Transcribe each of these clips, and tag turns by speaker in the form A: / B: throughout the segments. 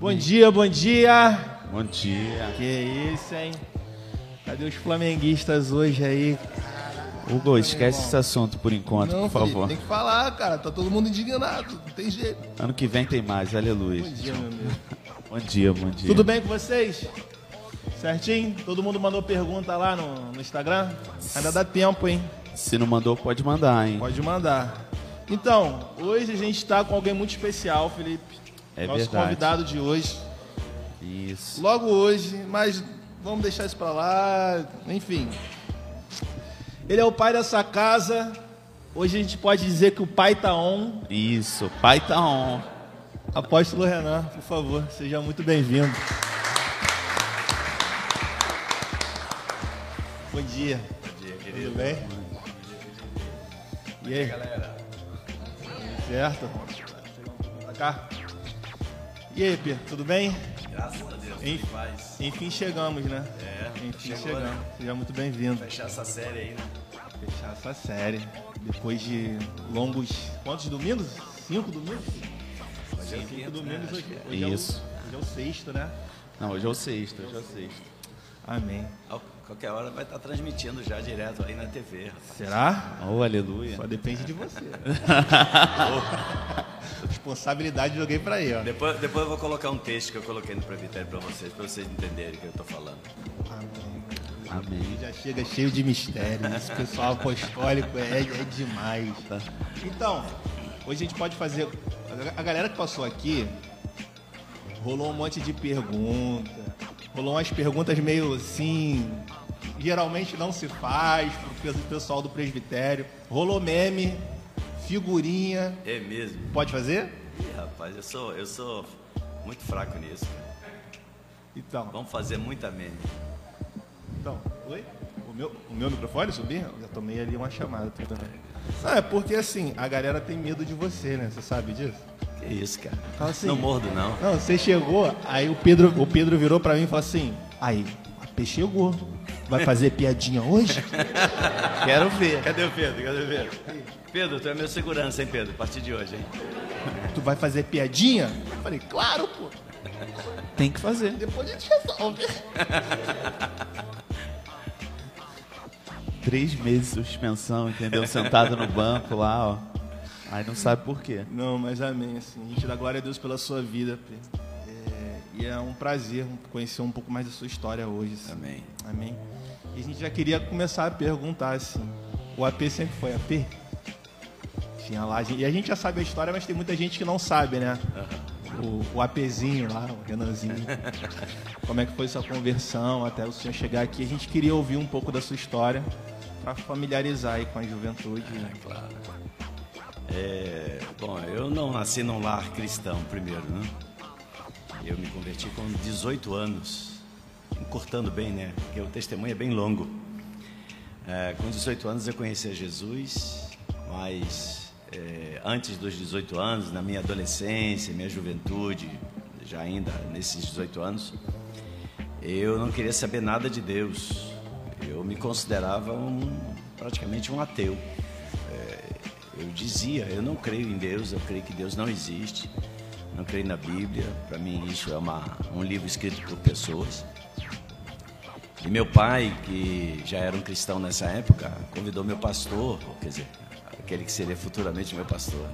A: Bom dia, bom dia.
B: Bom dia.
A: Que isso, hein? Cadê os flamenguistas hoje aí?
B: Hugo, esquece esse assunto por enquanto,
C: Não,
B: por favor.
C: Felipe, tem que falar, cara. Tá todo mundo indignado. Não tem jeito.
B: Ano que vem tem mais, aleluia.
A: Bom dia, meu amigo.
B: Bom dia, bom dia.
A: Tudo bem com vocês? Certinho? Todo mundo mandou pergunta lá no, no Instagram? Ainda dá tempo, hein?
B: Se não mandou, pode mandar, hein?
A: Pode mandar. Então, hoje a gente está com alguém muito especial, Felipe.
B: É
A: Nosso
B: verdade.
A: convidado de hoje.
B: Isso.
A: Logo hoje, mas vamos deixar isso pra lá. Enfim. Ele é o pai dessa casa. Hoje a gente pode dizer que o pai tá on.
B: Isso, pai tá on.
A: Apóstolo Renan, por favor, seja muito bem-vindo. Bom dia. Bom dia, querido. Tudo bem? E aí, galera? Certo? Pra cá. E aí, Pedro, tudo bem?
D: Graças a Deus,
A: Enfim,
D: paz.
A: enfim chegamos, né?
D: É,
A: Enfim
D: chegou,
A: chegamos.
D: né?
A: Seja muito bem-vindo.
D: Fechar essa série aí, né?
A: Fechar essa série. Depois de longos. Quantos domingos? Cinco domingos?
D: Hoje é
A: Cinco
D: quinto,
A: domingos
D: né?
A: hoje.
D: Acho
A: hoje
B: Isso.
A: É o, hoje é o sexto, né?
B: Não, hoje é o sexto, hoje é o sexto.
A: Amém.
D: Qualquer hora vai estar transmitindo já direto aí na TV, rapaz.
A: Será?
B: Oh, aleluia.
A: Só depende de você. Responsabilidade joguei pra aí, ó.
D: Depois, depois eu vou colocar um texto que eu coloquei no Previtério para vocês, para vocês entenderem o que eu estou falando.
B: Amém.
A: Já chega cheio de mistério. Esse pessoal apostólico é, é demais. Então, hoje a gente pode fazer. A galera que passou aqui rolou um monte de pergunta. Rolou umas perguntas meio assim. Geralmente não se faz pro pessoal do presbitério. Rolou meme, figurinha.
D: É mesmo?
A: Pode fazer?
D: Ih, rapaz, eu sou, eu sou muito fraco nisso. cara.
A: Então.
D: Vamos fazer muita meme.
A: Então, oi? O meu, o meu microfone subiu? Já tomei ali uma chamada tá também. Não, é porque assim, a galera tem medo de você, né? Você sabe disso?
D: Que isso, cara?
A: Fala assim.
D: Não mordo, não.
A: Não, você chegou, aí o Pedro, o Pedro virou pra mim e falou assim: aí, a P chegou. Vai fazer piadinha hoje?
B: Quero ver.
D: Cadê o Pedro? Cadê o Pedro? Pedro, tu é meu segurança, hein, Pedro? A partir de hoje, hein?
A: tu vai fazer piadinha? Eu falei, claro, pô.
B: Tem que fazer.
A: Depois a gente resolve.
B: Três meses de suspensão, entendeu? Sentado no banco lá, ó. Aí não sabe por quê.
A: Não, mas amém, assim. A gente dá glória a Deus pela sua vida, Pedro. É, e é um prazer conhecer um pouco mais da sua história hoje. assim.
D: Amém.
A: Amém. E a gente já queria começar a perguntar assim: o AP sempre foi AP? Tinha lá, e a gente já sabe a história, mas tem muita gente que não sabe, né? O, o APzinho lá, o Renanzinho. Como é que foi sua conversão até o senhor chegar aqui? A gente queria ouvir um pouco da sua história para familiarizar aí com a juventude.
D: Claro. É, bom, eu não nasci num lar cristão primeiro, né? Eu me converti com 18 anos, encurtando bem, né? Porque o testemunho é bem longo. É, com 18 anos eu conheci Jesus, mas é, antes dos 18 anos, na minha adolescência, minha juventude, já ainda nesses 18 anos, eu não queria saber nada de Deus. Eu me considerava um, praticamente um ateu. É, eu dizia, eu não creio em Deus, eu creio que Deus não existe, não creio na Bíblia. Para mim, isso é uma, um livro escrito por pessoas. E meu pai, que já era um cristão nessa época, convidou meu pastor, quer dizer, aquele que seria futuramente meu pastor,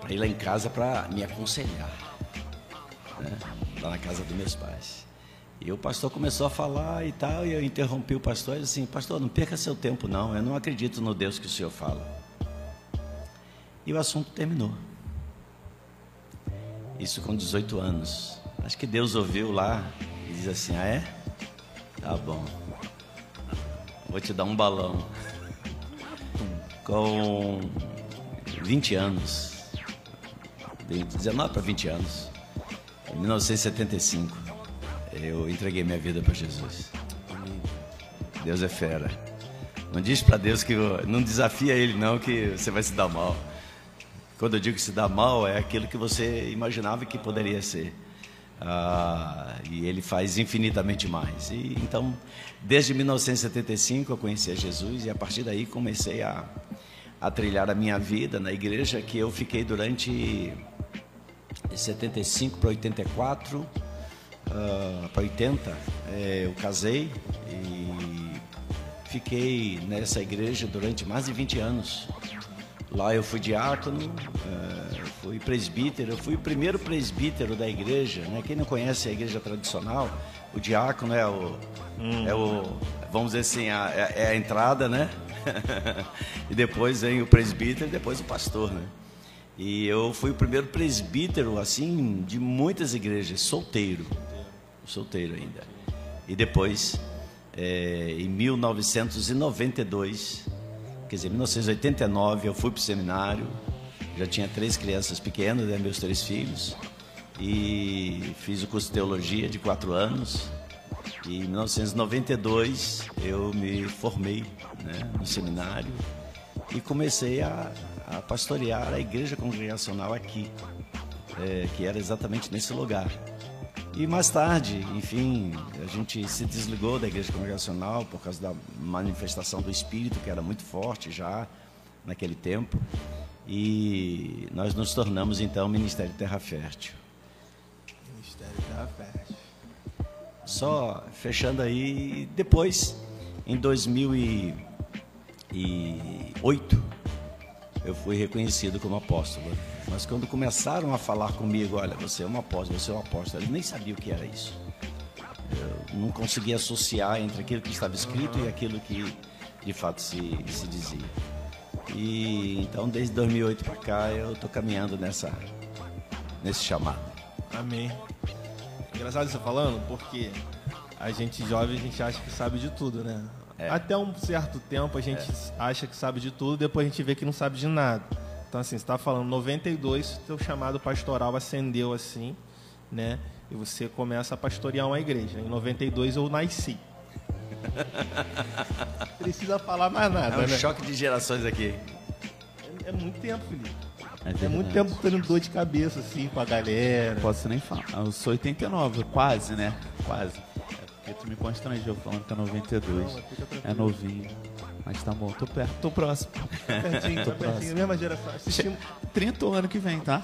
D: para ir lá em casa para me aconselhar, né? lá na casa dos meus pais. E o pastor começou a falar e tal, e eu interrompi o pastor e disse assim: Pastor, não perca seu tempo, não, eu não acredito no Deus que o senhor fala. E o assunto terminou. Isso com 18 anos. Acho que Deus ouviu lá e diz assim: Ah, é? Tá bom. Vou te dar um balão. Com 20 anos, 19 para 20 anos, em 1975, eu entreguei minha vida para Jesus. Deus é fera. Não diz para Deus que não desafia Ele não que você vai se dar mal. Quando eu digo que se dá mal é aquilo que você imaginava que poderia ser. Ah, e ele faz infinitamente mais. E, então, desde 1975 eu conheci a Jesus e a partir daí comecei a, a trilhar a minha vida na igreja que eu fiquei durante de 75 para 84, uh, para 80, é, eu casei e fiquei nessa igreja durante mais de 20 anos. Lá eu fui diácono, uh, fui presbítero, eu fui o primeiro presbítero da igreja. Né? Quem não conhece a igreja tradicional, o diácono é o, hum. é o vamos dizer assim, a, é, é a entrada, né? e depois vem o presbítero e depois o pastor, né? E eu fui o primeiro presbítero, assim, de muitas igrejas, solteiro. Solteiro ainda. E depois, é, em 1992, quer dizer, 1989, eu fui para o seminário. Já tinha três crianças pequenas, né, meus três filhos. E fiz o curso de teologia de quatro anos. E em 1992 eu me formei né, no seminário e comecei a a pastorear a igreja congregacional aqui, é, que era exatamente nesse lugar. E mais tarde, enfim, a gente se desligou da igreja congregacional por causa da manifestação do Espírito, que era muito forte já naquele tempo. E nós nos tornamos então Ministério Terra Fértil.
A: Ministério Terra Fértil.
D: Só fechando aí, depois, em 2008, eu fui reconhecido como apóstolo. Mas quando começaram a falar comigo, olha, você é um apóstolo, você é um apóstolo, eu nem sabia o que era isso. Eu não conseguia associar entre aquilo que estava escrito e aquilo que de fato se, se dizia. E então desde 2008 para cá eu estou caminhando nessa nesse chamado.
A: Amém. Engraçado você falando, porque a gente jovem a gente acha que sabe de tudo, né? É. Até um certo tempo a gente é. acha que sabe de tudo, depois a gente vê que não sabe de nada. Então, assim, você está falando, 92, seu chamado pastoral ascendeu assim, né? E você começa a pastorear uma igreja. Em 92 eu nasci. Precisa falar mais nada.
D: É um
A: né?
D: choque de gerações aqui.
A: É, é muito tempo, Felipe. É, é, muito tempo tendo dor de cabeça, assim, com a galera.
B: Posso nem falar. Eu sou 89, quase, né? Quase. Porque tu me constrangeu falando que é 92. Não, é novinho. Mas tá bom, tô perto, tô próximo.
A: Pertinho, tô tá próximo. pertinho, mesma geração.
B: Assistimos 30 ano que vem, tá?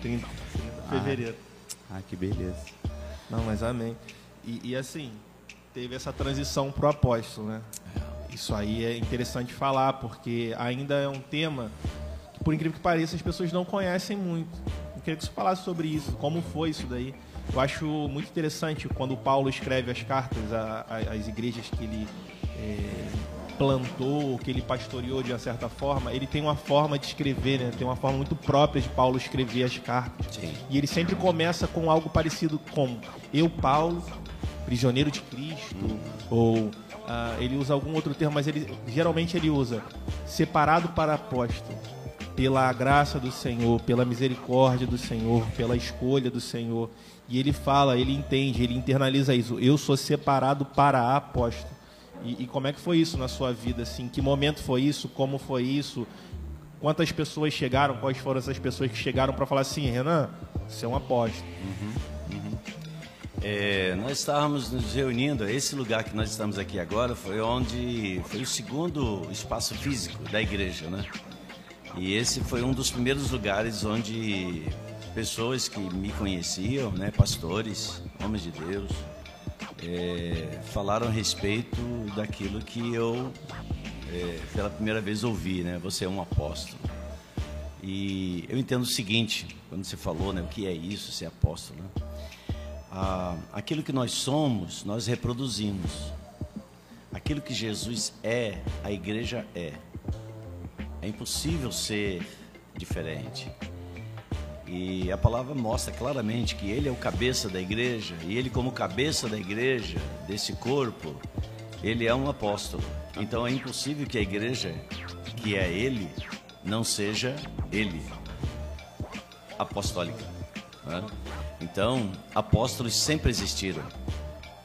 A: 30, 30 fevereiro.
B: Ah, ah, que beleza.
A: Não, mas amém. E, e, assim, teve essa transição pro apóstolo, né? Isso aí é interessante falar, porque ainda é um tema que, por incrível que pareça, as pessoas não conhecem muito. Eu queria que você falasse sobre isso, como foi isso daí. Eu acho muito interessante quando Paulo escreve as cartas às igrejas que ele é, plantou, que ele pastoreou de uma certa forma, ele tem uma forma de escrever, né? tem uma forma muito própria de Paulo escrever as cartas. Sim. E ele sempre começa com algo parecido com eu, Paulo, prisioneiro de Cristo, hum. ou uh, ele usa algum outro termo, mas ele geralmente ele usa separado para apóstolo pela graça do Senhor, pela misericórdia do Senhor, pela escolha do Senhor. E ele fala, ele entende, ele internaliza isso. Eu sou separado para apóstolo. E, e, como é que foi isso na sua vida? Assim, que momento foi isso? Como foi isso? Quantas pessoas chegaram? Quais foram essas pessoas que chegaram para falar assim, Renan, você é um apóstolo? Uhum,
D: uhum. É, nós estávamos nos reunindo. Esse lugar que nós estamos aqui agora foi onde foi o segundo espaço físico da igreja, né? E esse foi um dos primeiros lugares onde pessoas que me conheciam, né, pastores, homens de Deus, é, falaram a respeito daquilo que eu é, pela primeira vez ouvi, né? Você é um apóstolo. E eu entendo o seguinte, quando você falou, né, o que é isso, ser apóstolo, né? Ah, aquilo que nós somos, nós reproduzimos. Aquilo que Jesus é, a igreja é. É impossível ser diferente. E a palavra mostra claramente que ele é o cabeça da igreja, e ele, como cabeça da igreja, desse corpo, ele é um apóstolo. Então é impossível que a igreja, que é ele, não seja ele, apostólica. Né? Então, apóstolos sempre existiram,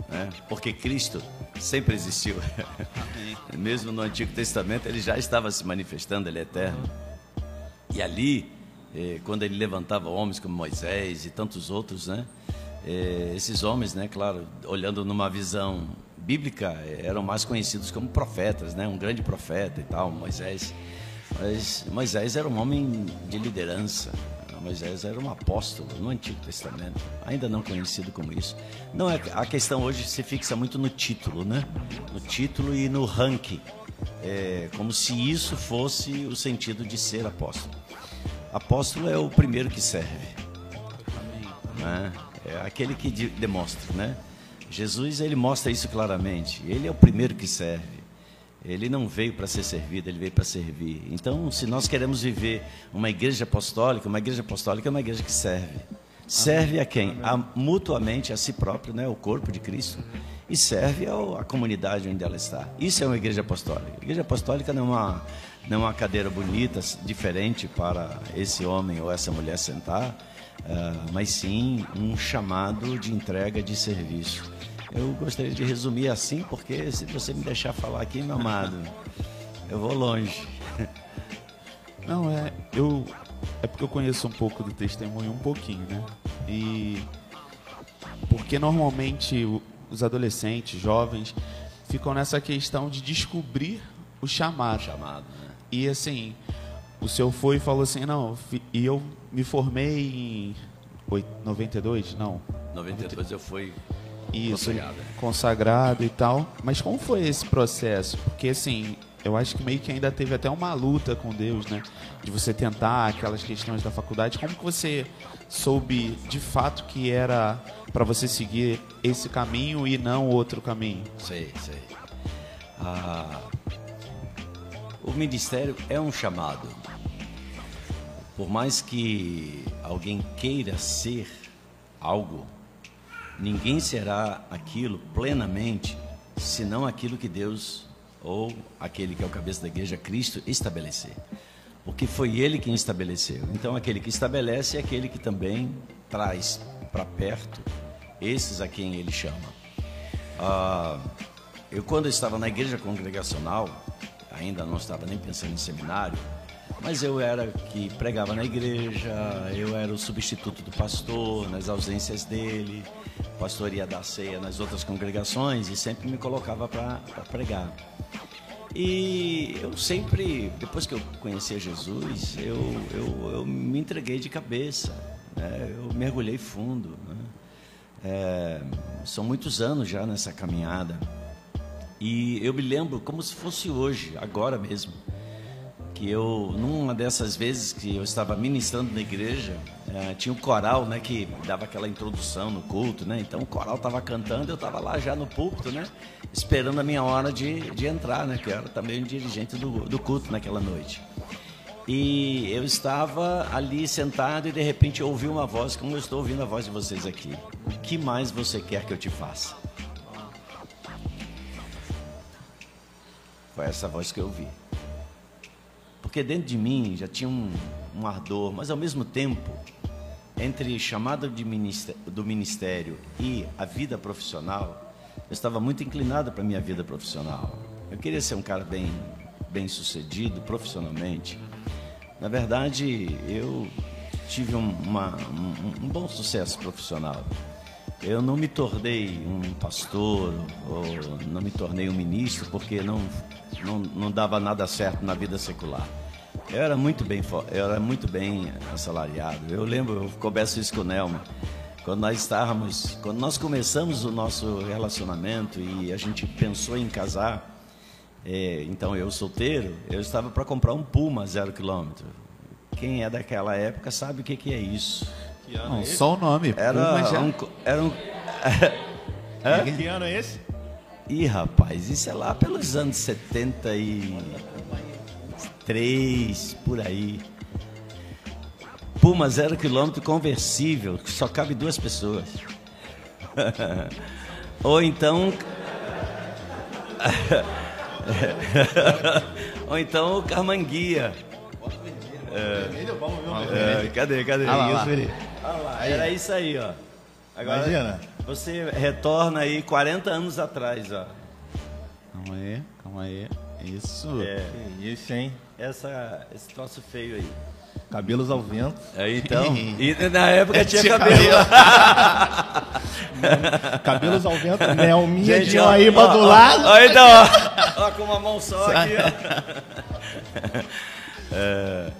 D: né? porque Cristo sempre existiu. Mesmo no Antigo Testamento, ele já estava se manifestando, ele é eterno. E ali, eh, quando ele levantava homens como Moisés e tantos outros, né? eh, esses homens, né, claro, olhando numa visão bíblica, eram mais conhecidos como profetas, né, um grande profeta e tal, Moisés. Mas Moisés era um homem de liderança. Moisés era um apóstolo no Antigo Testamento, ainda não conhecido como isso. Não é a questão hoje se fixa muito no título, né? No título e no ranking, é, como se isso fosse o sentido de ser apóstolo. Apóstolo é o primeiro que serve, né? É aquele que de, demonstra, né? Jesus ele mostra isso claramente. Ele é o primeiro que serve. Ele não veio para ser servido, ele veio para servir. Então, se nós queremos viver uma igreja apostólica, uma igreja apostólica é uma igreja que serve. Serve a quem? A, mutuamente a si próprio, né? o corpo de Cristo, e serve à comunidade onde ela está. Isso é uma igreja apostólica. A igreja apostólica não é uma, não uma cadeira bonita, diferente para esse homem ou essa mulher sentar, uh, mas sim um chamado de entrega de serviço. Eu gostaria de resumir assim, porque se você me deixar falar aqui, meu amado, eu vou longe.
B: Não, é. Eu. É porque eu conheço um pouco do testemunho, um pouquinho, né? E. Porque normalmente os adolescentes, jovens, ficam nessa questão de descobrir o chamado.
D: Chamado, né?
B: E assim, o senhor foi e falou assim: não, e eu me formei em 92? Não.
D: 92 eu fui
B: isso, consagrado. consagrado e tal. Mas como foi esse processo? Porque assim, eu acho que meio que ainda teve até uma luta com Deus, né? De você tentar aquelas questões da faculdade. Como que você soube de fato que era para você seguir esse caminho e não outro caminho?
D: Sei, sei. Ah, o ministério é um chamado. Por mais que alguém queira ser algo, Ninguém será aquilo plenamente, senão aquilo que Deus ou aquele que é o cabeça da igreja, Cristo, estabelecer. Porque foi ele quem estabeleceu. Então, aquele que estabelece é aquele que também traz para perto esses a quem ele chama. Ah, eu, quando estava na igreja congregacional, ainda não estava nem pensando em seminário, mas eu era que pregava na igreja, eu era o substituto do pastor nas ausências dele, pastoria da ceia nas outras congregações e sempre me colocava para pregar. E eu sempre, depois que eu conheci Jesus, eu, eu, eu me entreguei de cabeça, né? eu mergulhei fundo. Né? É, são muitos anos já nessa caminhada. E eu me lembro como se fosse hoje, agora mesmo que eu, numa dessas vezes que eu estava ministrando na igreja, é, tinha um coral, né, que dava aquela introdução no culto, né? Então o coral estava cantando, eu estava lá já no púlpito, né, esperando a minha hora de, de entrar, né, que eu era também um dirigente do, do culto naquela noite. E eu estava ali sentado e de repente ouvi uma voz, como eu estou ouvindo a voz de vocês aqui. O que mais você quer que eu te faça? Foi essa voz que eu ouvi. Porque dentro de mim já tinha um, um ardor, mas ao mesmo tempo, entre chamada ministério, do ministério e a vida profissional, eu estava muito inclinado para a minha vida profissional. Eu queria ser um cara bem, bem sucedido profissionalmente. Na verdade, eu tive um, uma, um, um bom sucesso profissional. Eu não me tornei um pastor ou não me tornei um ministro porque não, não, não dava nada certo na vida secular. Eu era muito bem, eu era muito bem assalariado. Eu lembro, eu converso isso com o Nelma. Quando nós estávamos, quando nós começamos o nosso relacionamento e a gente pensou em casar, é, então eu solteiro, eu estava para comprar um Puma zero quilômetro. Quem é daquela época sabe o que, que é isso.
B: Que ano Não, é só o nome.
D: Era já... um, era um
A: Que ano é esse?
D: Ih, rapaz, isso é lá pelos anos 70 e três, por aí. Puma zero quilômetro conversível, que só cabe duas pessoas. Ou então. Ou então o Carmanguia. É, é, cadê, cadê?
B: Ah, lá,
D: isso, lá. Era isso aí, ó. Agora
A: Imagina.
D: você retorna aí 40 anos atrás, ó.
B: Calma aí, calma aí. Isso.
D: É.
A: Que isso, hein?
D: Essa, esse troço feio aí.
A: Cabelos ao vento.
D: É, então, e na época tinha, tinha cabelo.
A: Cabelos ao vento, Nelminha de Aíba do lado.
D: Ó, então, ó, ó, com uma mão só aqui, ó. É,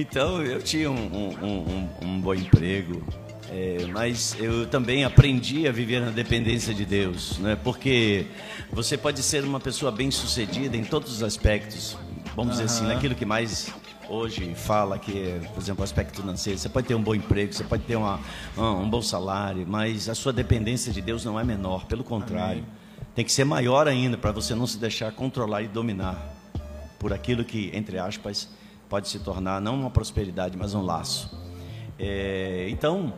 D: então, eu tinha um, um, um, um bom emprego, é, mas eu também aprendi a viver na dependência de Deus, né? porque você pode ser uma pessoa bem sucedida em todos os aspectos, vamos uhum. dizer assim, naquilo que mais hoje fala que é, por exemplo, o aspecto financeiro. Você pode ter um bom emprego, você pode ter uma, um, um bom salário, mas a sua dependência de Deus não é menor, pelo contrário. Amém. Tem que ser maior ainda para você não se deixar controlar e dominar por aquilo que, entre aspas, pode se tornar não uma prosperidade, mas um laço. É, então,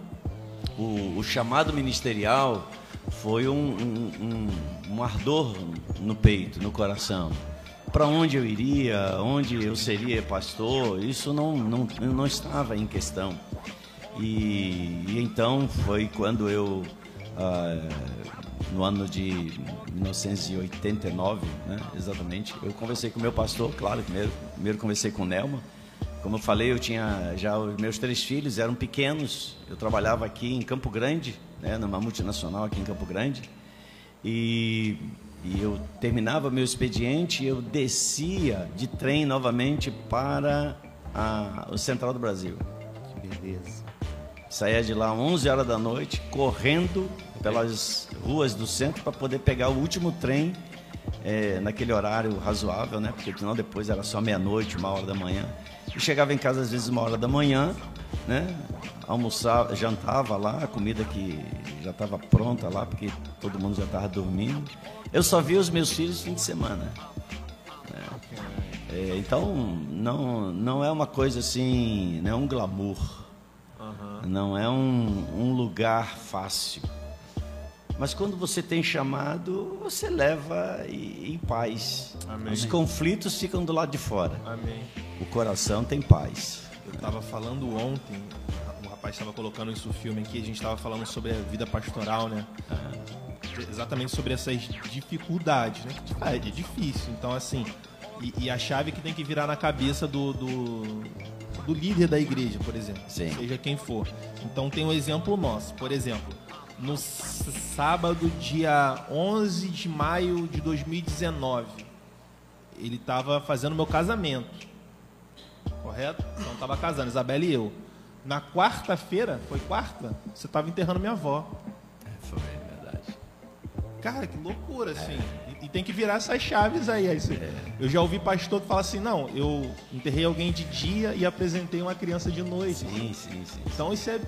D: o, o, chamado ministerial foi um, um, um ardor no peito, no coração para onde eu iria, onde eu seria pastor, isso não, não, não estava em questão. E, e então foi quando eu, ah, no ano de 1989, né, exatamente, eu conversei com meu pastor, claro, primeiro, primeiro conversei com Nelma. Como eu falei, eu tinha já os meus três filhos, eram pequenos, eu trabalhava aqui em Campo Grande, né, numa multinacional aqui em Campo Grande. E e eu terminava meu expediente e eu descia de trem novamente para a, o Central do Brasil.
B: Que beleza.
D: Saía de lá 11 horas da noite, correndo pelas ruas do centro para poder pegar o último trem é, naquele horário razoável, né? Porque senão depois era só meia-noite, uma hora da manhã. E chegava em casa às vezes uma hora da manhã, né? Almoçava, jantava lá, a comida que já estava pronta lá, porque todo mundo já estava dormindo. Eu só vi os meus filhos fim de semana. É. É, então, não, não é uma coisa assim, não é um glamour. Uhum. Não é um, um lugar fácil. Mas quando você tem chamado, você leva em paz. Amém. Os conflitos ficam do lado de fora.
A: Amém.
D: O coração tem paz.
A: Eu estava falando ontem, o rapaz estava colocando isso no filme aqui, a gente estava falando sobre a vida pastoral, né? Uhum exatamente sobre essas dificuldades, né? Ah, é difícil. Então, assim, e, e, a chave que tem que virar na cabeça do, do, do líder da igreja, por exemplo, Sim. seja quem for. Então, tem um exemplo nosso. Por exemplo, no sábado, dia 11 de maio de 2019, ele estava fazendo meu casamento. Correto? Então, estava casando, Isabela e eu. Na quarta-feira, foi quarta? Você estava enterrando minha avó.
D: É, foi.
A: Cara, que loucura, assim. É. E, tem que virar essas chaves aí. aí é. Eu já ouvi pastor falar assim, não, eu enterrei alguém de dia e apresentei uma criança de noite.
D: Sim, sim, sim.
A: Então isso é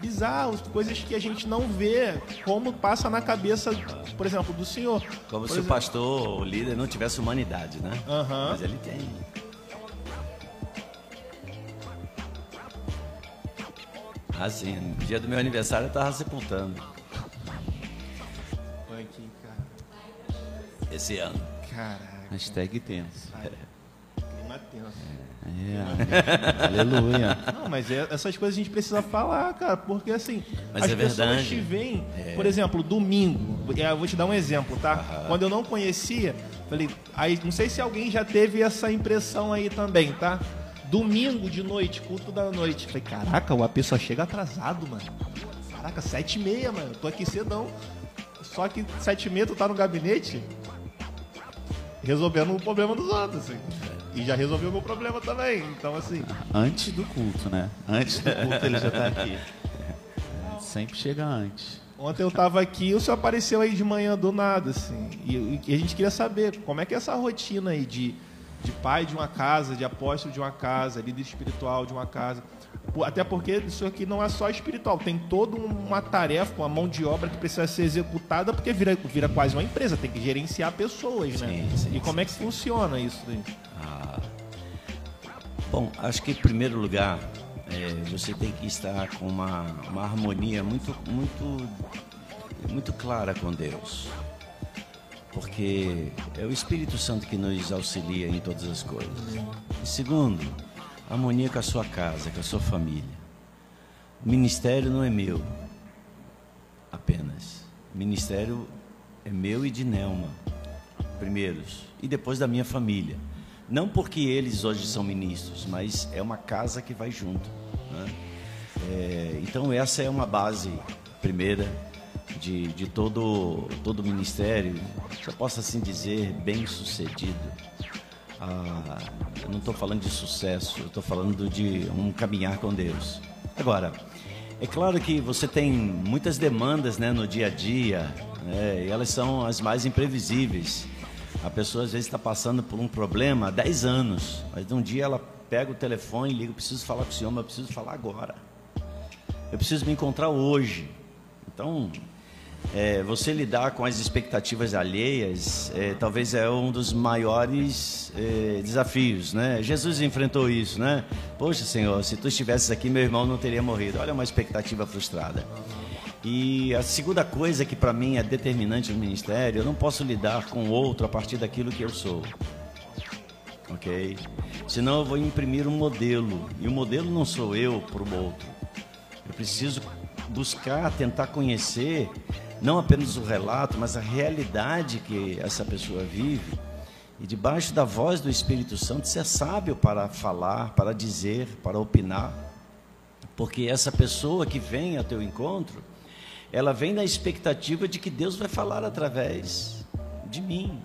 A: bizarro, coisas que a gente não vê, como passa na cabeça, por exemplo, do senhor.
D: Como
A: por
D: se exemplo. o pastor, o líder, não tivesse humanidade, né?
A: Uhum.
D: Mas ele tem. Assim, no dia do meu aniversário eu estava sepultando. Esse ano.
A: Caraca.
B: Hashtag tenso.
A: Clima tenso.
B: É, aleluia.
A: Não, mas é, essas coisas a gente precisa falar, cara, porque assim,
D: mas
A: as
D: é
A: pessoas
D: verdade.
A: te veem, é. por exemplo, domingo, eu vou te dar um exemplo, tá? Quando eu não conhecia, falei, aí não sei se alguém já teve essa impressão aí também, tá? Domingo de noite, culto da noite. Falei, caraca, o AP só chega atrasado, mano. Caraca, sete e meia, mano. Tô aqui cedão. Só que sete e meia tu tá no gabinete, resolvendo o problema dos outros, assim. E já resolveu o meu problema também. Então, assim.
B: Antes do culto, né? Antes do culto ele já tá aqui. Sempre chega antes.
A: Ontem eu tava aqui e o senhor apareceu aí de manhã do nada, assim. E, e, a gente queria saber como é que é essa rotina aí de, de pai de uma casa, de apóstolo de uma casa, líder espiritual de uma casa. Até porque isso aqui não é só espiritual, tem toda uma tarefa, uma mão de obra que precisa ser executada, porque vira, vira quase uma empresa, tem que gerenciar pessoas, né? Sim, sim, e como sim, é que funciona isso daí? Ah,
D: bom, acho que em primeiro lugar é, você tem que estar com uma, uma harmonia muito, muito, muito clara com Deus. Porque é o Espírito Santo que nos auxilia em todas as coisas. E segundo, harmonia com a sua casa, com a sua família. O ministério não é meu apenas. O ministério é meu e de Nelma, primeiros, e depois da minha família. Não porque eles hoje são ministros, mas é uma casa que vai junto. Né? É, então essa é uma base primeira de, de todo todo ministério, se eu posso assim dizer, bem sucedido. Ah, não estou falando de sucesso, estou falando de um caminhar com Deus. Agora, é claro que você tem muitas demandas né, no dia a dia, né, e elas são as mais imprevisíveis. A pessoa às vezes está passando por um problema há 10 anos, mas um dia ela pega o telefone e liga: preciso falar com o senhor, mas eu preciso falar agora. Eu preciso me encontrar hoje. Então, é, você lidar com as expectativas alheias é, talvez é um dos maiores é, desafios, né? Jesus enfrentou isso, né? Poxa, Senhor, se tu estivesses aqui, meu irmão não teria morrido. Olha uma expectativa frustrada. E a segunda coisa que para mim é determinante no ministério, eu não posso lidar com outro a partir daquilo que eu sou. Ok? Senão eu vou imprimir um modelo. E o modelo não sou eu para o outro. Eu preciso buscar, tentar conhecer não apenas o relato, mas a realidade que essa pessoa vive. E debaixo da voz do Espírito Santo, você é sábio para falar, para dizer, para opinar. Porque essa pessoa que vem ao teu encontro, ela vem na expectativa de que Deus vai falar através de mim.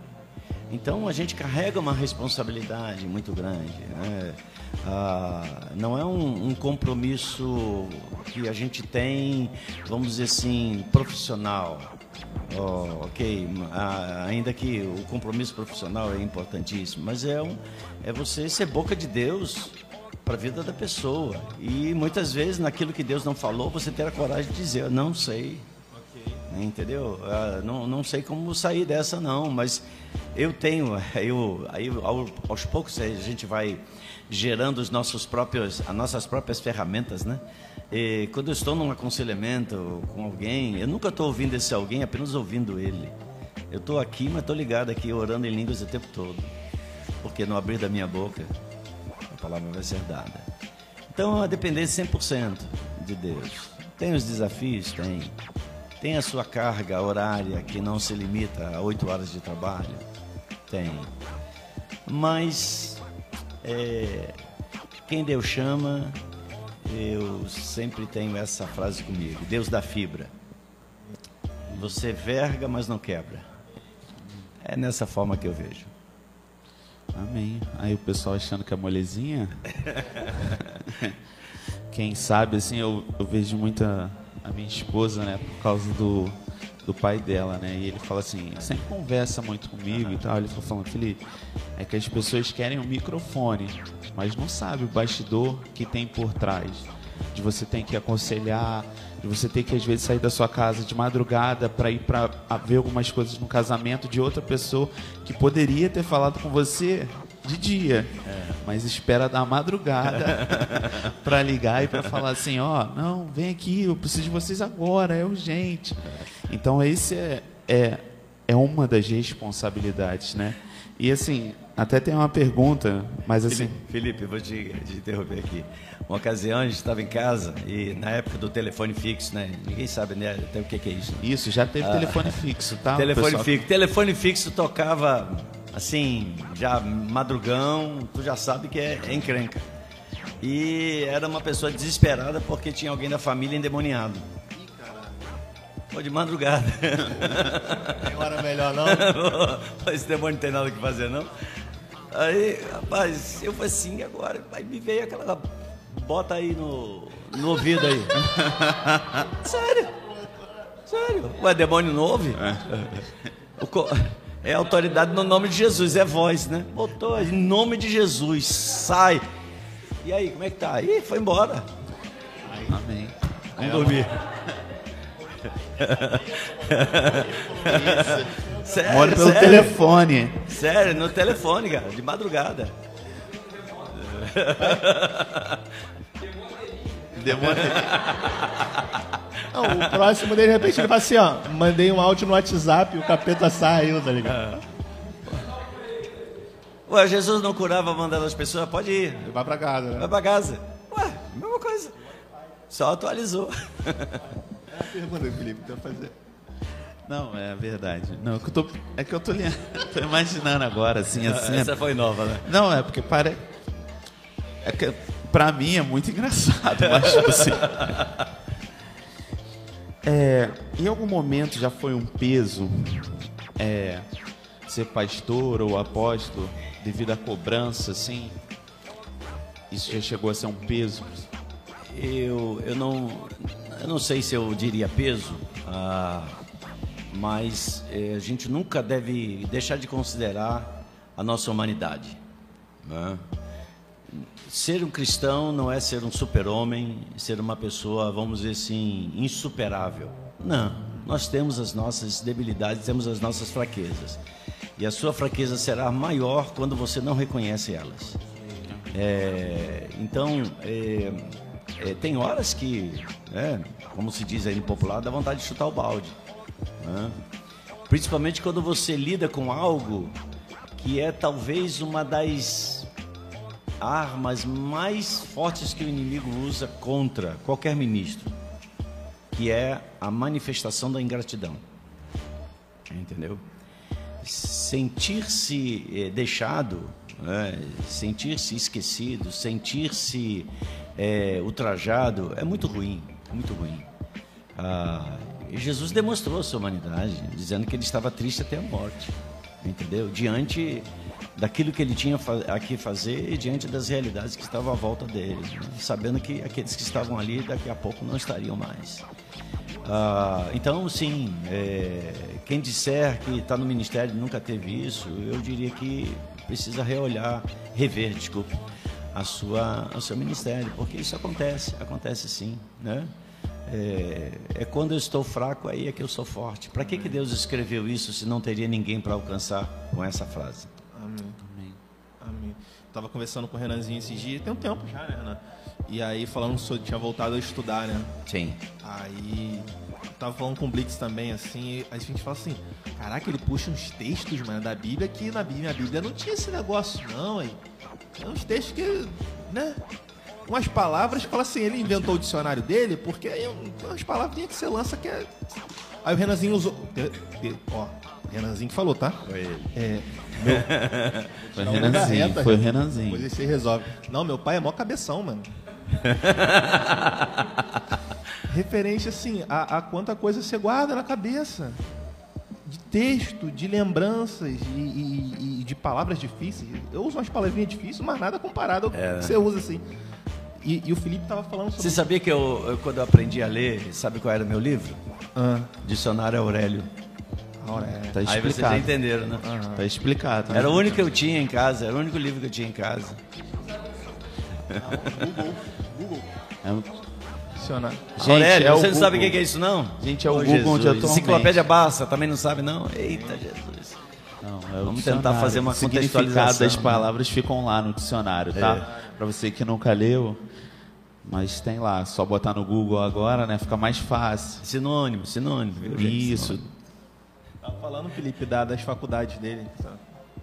D: Então a gente carrega uma responsabilidade muito grande. Né? Ah, não é um, um, compromisso que a gente tem, vamos dizer assim, profissional. Oh, ok, ah, ainda que o compromisso profissional é importantíssimo, mas é, um, é você ser boca de Deus para a vida da pessoa. E muitas vezes, naquilo que Deus não falou, você ter a coragem de dizer: Eu não sei. Entendeu? Ah, não, não sei como sair dessa, não, mas eu tenho, eu, aí aos poucos a gente vai gerando os nossos próprios, as nossas próprias ferramentas, né? E quando eu estou num aconselhamento com alguém, eu nunca estou ouvindo esse alguém, apenas ouvindo ele. Eu estou aqui, mas estou ligado aqui, orando em línguas o tempo todo. Porque no abrir da minha boca, a palavra vai ser dada. Então, a dependência 100% de Deus. Tem os desafios? Tem. Tem a sua carga horária que não se limita a oito horas de trabalho? Tem. Mas é, quem Deus chama, eu sempre tenho essa frase comigo: Deus dá fibra. Você verga, mas não quebra. É nessa forma que eu vejo.
B: Amém. Aí o pessoal achando que é molezinha. Quem sabe, assim, eu, eu vejo muita a minha esposa, né, por causa do, do pai dela, né? E ele fala assim, sempre conversa muito comigo e tal. Ele falou falando, Felipe, é que as pessoas querem um microfone, mas não sabe o bastidor que tem por trás. De você ter que aconselhar, de você ter que às vezes sair da sua casa de madrugada para ir para ver algumas coisas no casamento de outra pessoa que poderia ter falado com você de dia, é. mas espera da madrugada para ligar e para falar assim, ó, oh, não, vem aqui, eu preciso de vocês agora, é urgente. Então esse é, é, é uma das responsabilidades, né? E assim, até tem uma pergunta, mas assim.
D: Felipe, vou te, te, interromper aqui. Uma ocasião a gente estava em casa e na época do telefone fixo, né? Ninguém sabe né, até o que, que é isso. Né?
B: Isso, já teve ah, telefone fixo, tá?
D: Telefone fixo. Telefone fixo tocava assim, já madrugão, tu já sabe que é, é encrenca. E era uma pessoa desesperada porque tinha alguém da família endemoniado. Pô, de madrugada.
A: Tem hora melhor não?
D: Esse demônio não tem nada que fazer não. Aí, rapaz, eu falei assim, agora, aí me veio aquela. Bota aí no, no ouvido aí. Sério? Sério? Ué, demônio ouve? É. O, é autoridade no nome de Jesus, é voz, né? Botou em nome de Jesus, sai. E aí, como é que tá? Ih, foi embora.
B: Aí. Amém.
D: Vamos dormir.
B: sério, Mora pelo sério. telefone.
D: Sério, no telefone, cara, de madrugada.
A: Demônio. Não, o próximo dele, de repente, ele fala assim, ó, mandei um áudio no WhatsApp e o capeta saiu, tá ligado?
D: Ué, Jesus não curava mandando as pessoas, pode ir.
A: Vai pra casa, né?
D: Vai pra casa. Ué, mesma coisa. Só atualizou.
A: É a pergunta, Felipe, que eu fazer.
B: Não, é verdade. Não, é que eu tô, é que eu tô, tô imaginando agora, assim, assim.
D: Essa foi nova, né?
B: Não, é porque para. É que pra mim é muito engraçado, mas tipo assim. É, em algum momento já foi um peso é, ser pastor ou apóstolo devido à cobrança, assim? Isso já chegou a ser um peso?
D: Eu, eu, não, eu não sei se eu diria peso, ah, mas eh, a gente nunca deve deixar de considerar a nossa humanidade. Né? Ser um cristão não é ser um super-homem, ser uma pessoa, vamos dizer assim, insuperável. Não, nós temos as nossas debilidades, temos as nossas fraquezas. E a sua fraqueza será maior quando você não reconhece elas. É, então, é, é, tem horas que, né, como se diz aí no popular, dá vontade de chutar o balde. Né? Principalmente quando você lida com algo que é talvez uma das armas mais fortes que o inimigo usa contra qualquer ministro, que é a manifestação da ingratidão. Entendeu? Sentir-se eh, deixado, né? sentir-se esquecido, sentir-se é, ultrajado é muito ruim, muito ruim. Ah, e Jesus demonstrou a sua humanidade, dizendo que ele estava triste até a morte, entendeu? Diante daquilo que ele tinha aqui fazer e diante das realidades que estavam à volta dele, né? sabendo que aqueles que estavam ali daqui a pouco não estariam mais. Ah, então, sim, é, quem disser que está no ministério e nunca teve isso, eu diria que precisa reolhar, rever, desculpe, a sua, o seu ministério, porque isso acontece, acontece sim, né? É, é, quando eu estou fraco aí é que eu sou forte. Para que, que Deus escreveu isso se não teria ninguém para alcançar com essa frase?
A: Tava conversando com o Renanzinho esses dias, tem um tempo já, né, Renan? E aí falando sobre tinha voltado a estudar, né?
D: Sim.
A: Aí tava falando com o Blitz também, assim, a gente fala assim, caraca, ele puxa uns textos, mano, da Bíblia que na Bíblia, Bíblia não tinha esse negócio, não, aí. É uns textos que, né? Umas palavras, fala assim, ele inventou o dicionário dele, porque aí umas palavrinhas que você lança que é. Aí o Renanzinho usou. Ó, Renanzinho que falou, tá?
D: Foi ele.
A: É, meu...
B: Foi o Renanzinho,
A: reta,
B: foi o. Renanzinho.
A: Depois você resolve. Não, meu pai é mó cabeção, mano. Referente, assim, a, a quanta coisa você guarda na cabeça. De texto, de lembranças e, e- e de palavras difíceis. Eu uso umas palavrinhas difíceis, mas nada comparado ao que você usa, assim. E, e o Felipe tava falando sobre...
D: Você sabia que eu, eu, quando eu aprendi a ler, sabe qual era o meu livro?
A: Ah,
D: Dicionário Aurélio.
A: É.
B: Tá
D: Aí vocês já
B: explicado.
D: entenderam, né?
B: Tá explicado. né?
D: Era o único que eu tinha em casa, era o único livro que eu tinha em casa.
B: É um-
A: Dicionário.
B: Gente,
D: Aurélio,
B: é o
D: você não sabe o
B: Google.
D: que é isso, não?
B: Gente, é o
D: Ô,
B: Google onde
D: Jesus.
B: atualmente-
D: Enciclopédia Barça, também não sabe, não? Eita, Jesus.
B: Não, é
D: Vamos tentar fazer uma contextualização,
B: das
D: né?
B: palavras ficam lá no dicionário, tá?
D: É.
B: Pra você que nunca leu, mas tem lá, só botar no Google agora, né? Fica mais fácil.
D: Sinônimo, sinônimo.
B: Isso.
D: Sinônimo.
A: Tava falando, Felipe, da, das faculdades dele. Essa,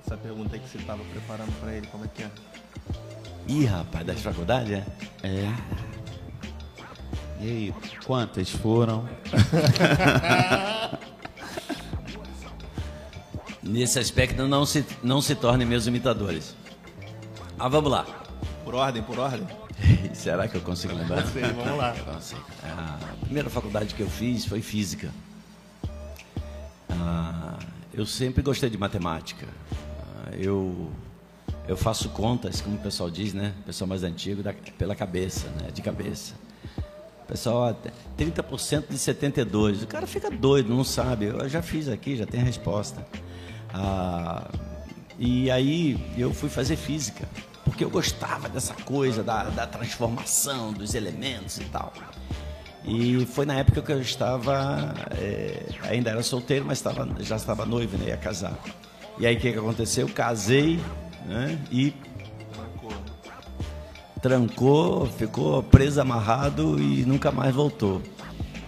A: essa pergunta aí que você tava preparando pra ele, como é que é?
D: Ih, rapaz, das faculdades, é?
B: É. E aí, quantas foram?
D: Nesse aspecto, não se, não se tornem meus imitadores. Ah, vamos lá.
A: Por ordem, por ordem?
D: Será que eu consigo lembrar?
A: Sei, vamos lá.
D: Eu consigo. A primeira faculdade que eu fiz foi física. Ah, eu sempre gostei de matemática. Ah, eu, eu faço contas, como o pessoal diz, né? O pessoal mais antigo, da- pela cabeça, né? De cabeça. Pessoal, até 30% de 72. O cara fica doido, não sabe. Eu já fiz aqui, já tem a resposta. Ah, e aí eu fui fazer física, porque eu gostava dessa coisa da, da transformação dos elementos e tal. E foi na época que eu estava, é, ainda era solteiro, mas estava, já estava noivo, né? Ia casar. E aí o que, que aconteceu? Eu casei né? e trancou, ficou preso, amarrado e nunca mais voltou.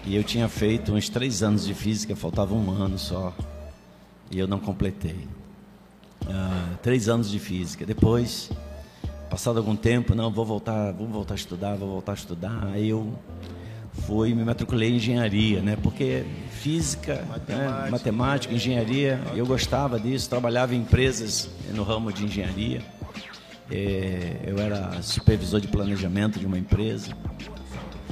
D: E eu tinha feito uns três anos de física, faltava um ano só. E eu não completei. Ah, três anos de física. Depois, passado algum tempo, não, vou voltar, vou voltar a estudar, vou voltar a estudar. Aí eu fui me matriculei em engenharia, né? Porque física, matemática, né? matemática engenharia, eu gostava disso, trabalhava em empresas no ramo de engenharia. É, eu era supervisor de planejamento de uma empresa.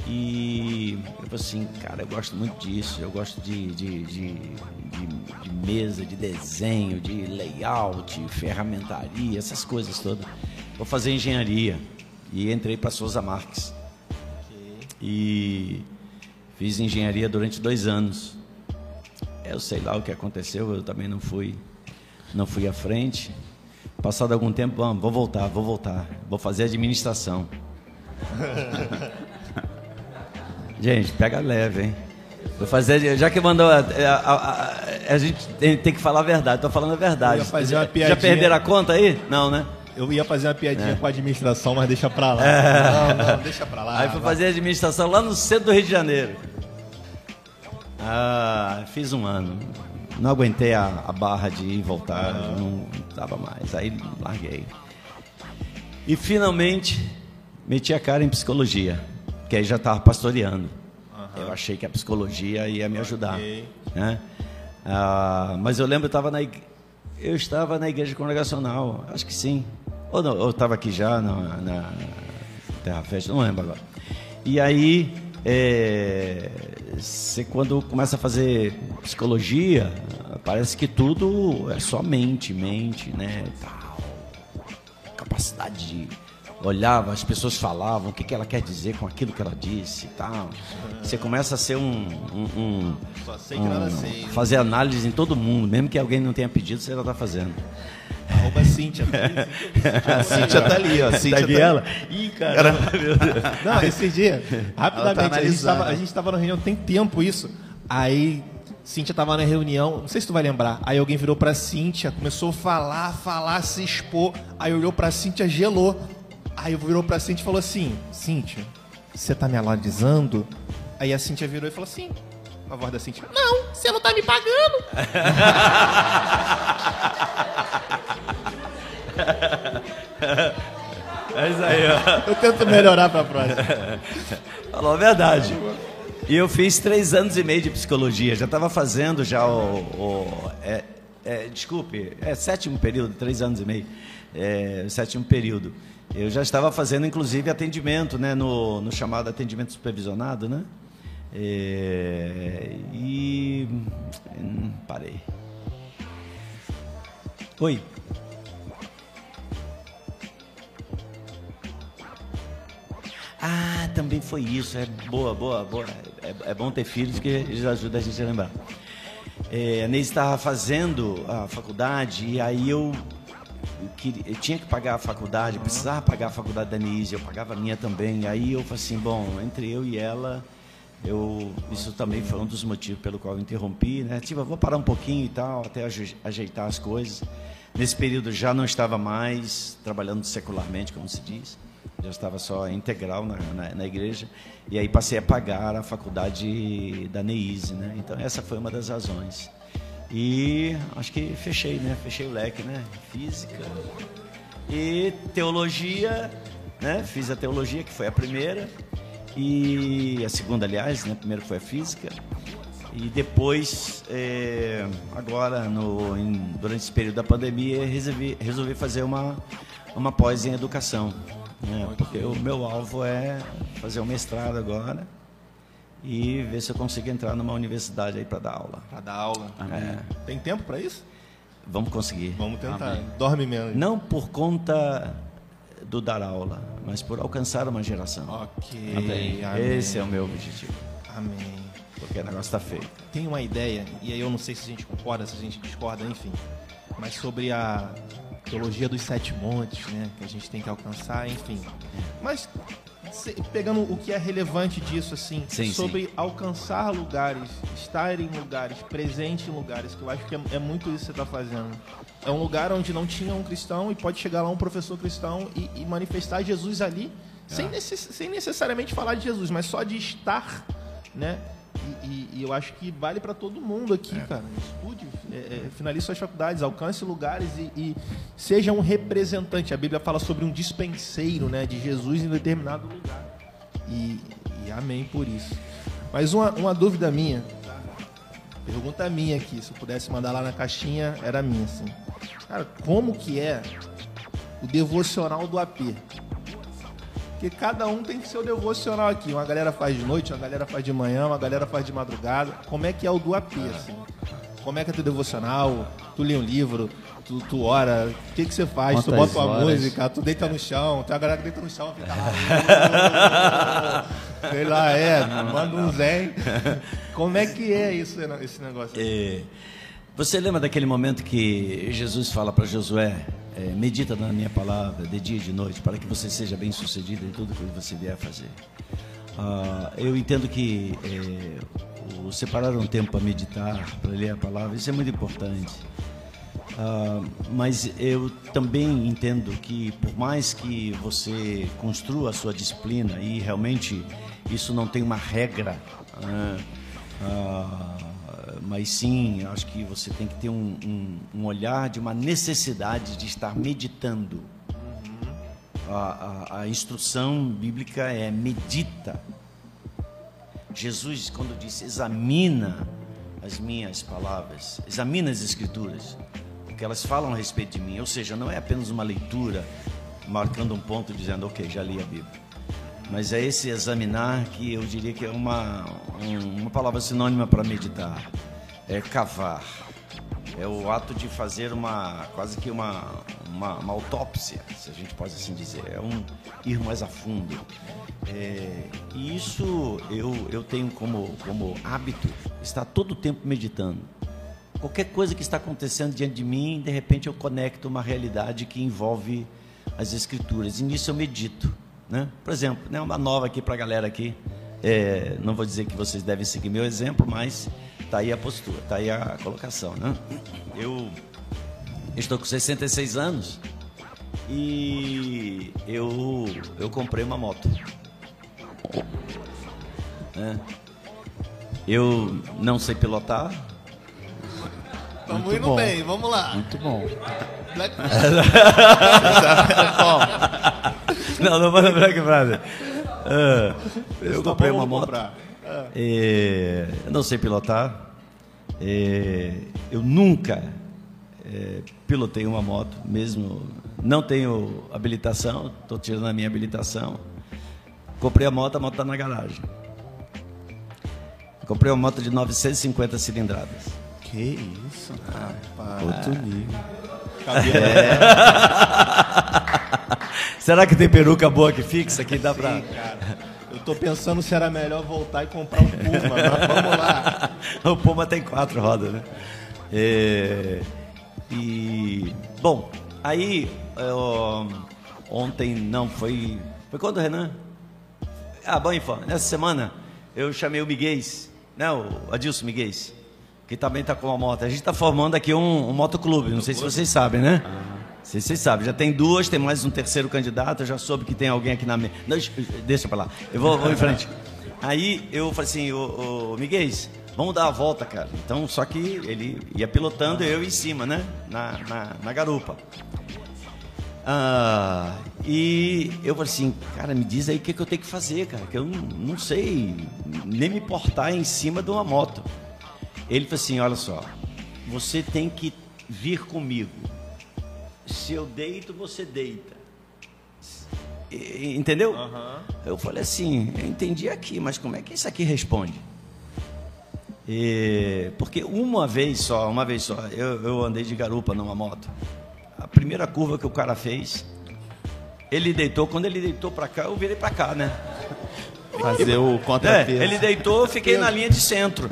D: E eu falei assim, cara, eu gosto muito disso, eu gosto de, de, de, de, de mesa, de desenho, de layout, ferramentaria, essas coisas todas. Vou fazer engenharia. E entrei para Souza Marques. E fiz engenharia durante dois anos. Eu sei lá o que aconteceu, eu também não fui, não fui à frente. Passado algum tempo, vamos, vou voltar, vou voltar, vou fazer administração. Gente, pega leve, hein? Vou fazer, já que mandou. A, a, a, a gente tem, tem, que falar a verdade, estou falando a verdade.
A: Já,
D: já perderam a conta aí? Não, né?
A: Eu ia fazer uma piadinha é. com a administração, mas deixa pra lá. É. Não, não, deixa pra lá.
D: Aí fui fazer administração lá no centro do Rio de Janeiro. Ah, fiz um ano. Não aguentei a, a barra de ir e voltar, ah. não dava mais. Aí larguei. E finalmente meti a cara em psicologia, que aí já estava pastoreando. Uhum. Eu achei que a psicologia ia me ajudar. Okay. Né? Ah, mas eu lembro, eu estava na, eu estava na igreja congregacional, acho que sim. Ou não, eu estava aqui já na, na Terra Festa, não lembro agora. E aí, é, você quando começa a fazer psicologia, parece que tudo é só mente, mente, né? Tal. Capacidade de olhava, as pessoas falavam o que, que ela quer dizer com aquilo que ela disse e tal. Você começa a ser um. um, um, um fazer análise em todo mundo, mesmo que alguém não tenha pedido, você já está fazendo.
A: Arroba Cíntia.
B: a Cíntia tá ali, ó. A Cíntia
D: tá, tá ela. Ih, cara.
A: Não, esse dia, rapidamente, tá a gente estava na reunião, tem tempo isso. Aí Cíntia tava na reunião, não sei se tu vai lembrar. Aí alguém virou pra Cíntia, começou a falar, falar, se expor. Aí olhou pra Cíntia, gelou. Aí virou pra Cintia e falou assim: Cintia, você tá me analisando? Aí a Cintia virou e falou assim: a voz da Cintia: Não, você não tá me pagando.
D: É isso aí, ó.
A: Eu tento melhorar pra próxima.
D: Falou a verdade. E eu fiz três anos e meio de psicologia. Já estava fazendo já o. o é, é, desculpe, é sétimo período, três anos e meio. É, sétimo período. Eu já estava fazendo, inclusive, atendimento, né, no, no chamado atendimento supervisionado, né? É, e hum, parei. Oi. Ah, também foi isso. É boa, boa, boa. É, é bom ter filhos que eles ajudam a gente a lembrar. É, a Neise estava fazendo a faculdade e aí eu eu, queria, eu tinha que pagar a faculdade, precisava pagar a faculdade da Nise, eu pagava a minha também. Aí eu falei assim, bom, entre eu e ela, eu, isso também foi um dos motivos pelo qual eu interrompi, né? Tipo, vou parar um pouquinho e tal, até ajeitar as coisas. Nesse período já não estava mais trabalhando secularmente, como se diz, já estava só integral na, na, na igreja. E aí passei a pagar a faculdade da Neise, né? Então essa foi uma das razões. E acho que fechei, né? Fechei o leque, né? Física e teologia, né? Fiz a teologia, que foi a primeira, e a segunda, aliás, né? Primeiro foi a física. E depois, é, agora, no, em, durante esse período da pandemia, resolvi, resolvi fazer uma, uma pós em educação. Né? Porque o meu alvo é fazer um mestrado agora e ver se eu consigo entrar numa universidade aí para dar aula.
A: Para dar aula. É. Tem tempo para isso?
D: Vamos conseguir.
A: Vamos tentar. Amém. Dorme menos.
D: Não por conta do dar aula, mas por alcançar uma geração.
A: Ok.
D: Amém. Amém. Esse é o meu objetivo.
A: Amém.
D: Porque o negócio está feio.
A: Tem uma ideia, e aí eu não sei se a gente concorda, se a gente discorda, enfim, mas sobre a teologia dos sete montes, né, que a gente tem que alcançar, enfim. Mas pegando o que é relevante disso, assim, sim, sobre sim. alcançar lugares, estar em lugares, presente em lugares, que eu acho que é, é muito isso que você está fazendo. É um lugar onde não tinha um cristão e pode chegar lá um professor cristão e, e manifestar Jesus ali, é. sem, necess, sem necessariamente falar de Jesus, mas só de estar, né? E, e, eu acho que vale para todo mundo aqui, é. cara. Estude, é, é, finalize suas faculdades, alcance lugares e, e, seja um representante. A Bíblia fala sobre um dispenseiro né, de Jesus em determinado lugar. E, e amém por isso. Mas uma, uma dúvida minha, pergunta minha aqui, se eu pudesse mandar lá na caixinha, era minha, assim. Cara, como que é o devocional do AP? Porque cada um tem que ser o devocional aqui. Uma galera faz de noite, uma galera faz de manhã, uma galera faz de madrugada. Como é que é o do AP, assim? Como é que é teu devocional? Tu lê um livro? Tu, tu ora? O que, que você faz?
B: Quantas
A: tu bota uma
B: horas?
A: música? Tu deita no chão? Tem uma galera que deita no chão fica lá. Sei lá, é, manda um zen. Como é que é isso, esse negócio?
D: É, você lembra daquele momento que Jesus fala para Josué: é, medita na minha palavra de dia e de noite, para que você seja bem sucedido em tudo que você vier a fazer. Ah, eu entendo que é, o separar um tempo para meditar, para ler a palavra, isso é muito importante. Ah, mas eu também entendo que por mais que você construa a sua disciplina e realmente isso não tem uma regra, né? Ah, mas sim, acho que você tem que ter um, um, um olhar de uma necessidade de estar meditando. A, a, a instrução bíblica é medita. Jesus, quando disse examina as minhas palavras, examina as escrituras, porque elas falam a respeito de mim, ou seja, não é apenas uma leitura marcando um ponto dizendo, ok, já li a Bíblia. Mas é esse examinar que eu diria que é uma, um- uma palavra sinônima para meditar. É cavar. É o ato de fazer uma, quase que uma, uma, uma autópsia, se a gente pode assim dizer. É um ir mais a fundo. É, e isso eu, eu tenho como, como hábito estar todo o tempo meditando. Qualquer coisa que está acontecendo diante de mim, de repente eu conecto uma realidade que envolve as escrituras. E nisso eu medito. Né? Por exemplo, né, uma nova aqui para a galera aqui. É, não vou dizer que vocês devem seguir meu exemplo, mas tá aí a postura, tá aí a colocação. Né? Eu estou com 66 anos e eu, eu comprei uma moto. né? Eu não sei pilotar,
A: Tamo
B: Muito
A: indo
B: bom.
A: bem, vamos lá.
B: Muito bom.
A: Black...
D: Não, não manda Black Brother. Ah, eu
A: Tá
D: comprei uma moto.
A: comprar.
D: É, eu não sei pilotar. É, eu nunca é, pilotei uma moto, mesmo não tenho habilitação, estou tirando a minha habilitação. Comprei a moto, a moto está na garagem. Comprei uma moto de 950 cilindradas.
B: Que isso? Outro nível.
D: Será que tem peruca boa que fixa que dá pra.
A: Tô pensando se era melhor voltar e comprar um Puma, mas vamos lá.
D: o Puma tem quatro rodas, né? É, e bom, aí eu, ontem não foi, foi quando Renan? Ah, bom, info. Nessa semana eu chamei o Miguel, né? O Adilson Miguel, que também está com uma moto. A gente está formando aqui um, um motoclube. Não sei se vocês sabem, né? Não se vocês sabem. Já tem duas, tem mais um terceiro candidato. Eu já soube que tem alguém aqui na mesa. Deixa pra lá. Eu vou, vou em frente. Aí eu falei assim, ô, ô Miguel, vamos dar a volta, cara. Então, só que ele ia pilotando eu em cima, né? Na, na, na garupa. Ah, e eu falei assim, cara, me diz aí o que, que eu tenho que fazer, cara, que eu não, não sei nem me portar em cima de uma moto. Ele falou assim, olha só, você tem que vir comigo. Se eu deito, você deita. E- Entendeu? Eu falei assim, eu entendi aqui, mas como é que isso aqui responde? E- porque uma vez só, uma vez só, eu, eu andei de garupa numa moto. A primeira curva que o cara fez, ele deitou. Quando ele deitou pra cá, eu virei pra cá, né?
B: Fazer o
D: É,
B: contrapeso.
D: ele deitou, eu fiquei na linha de centro.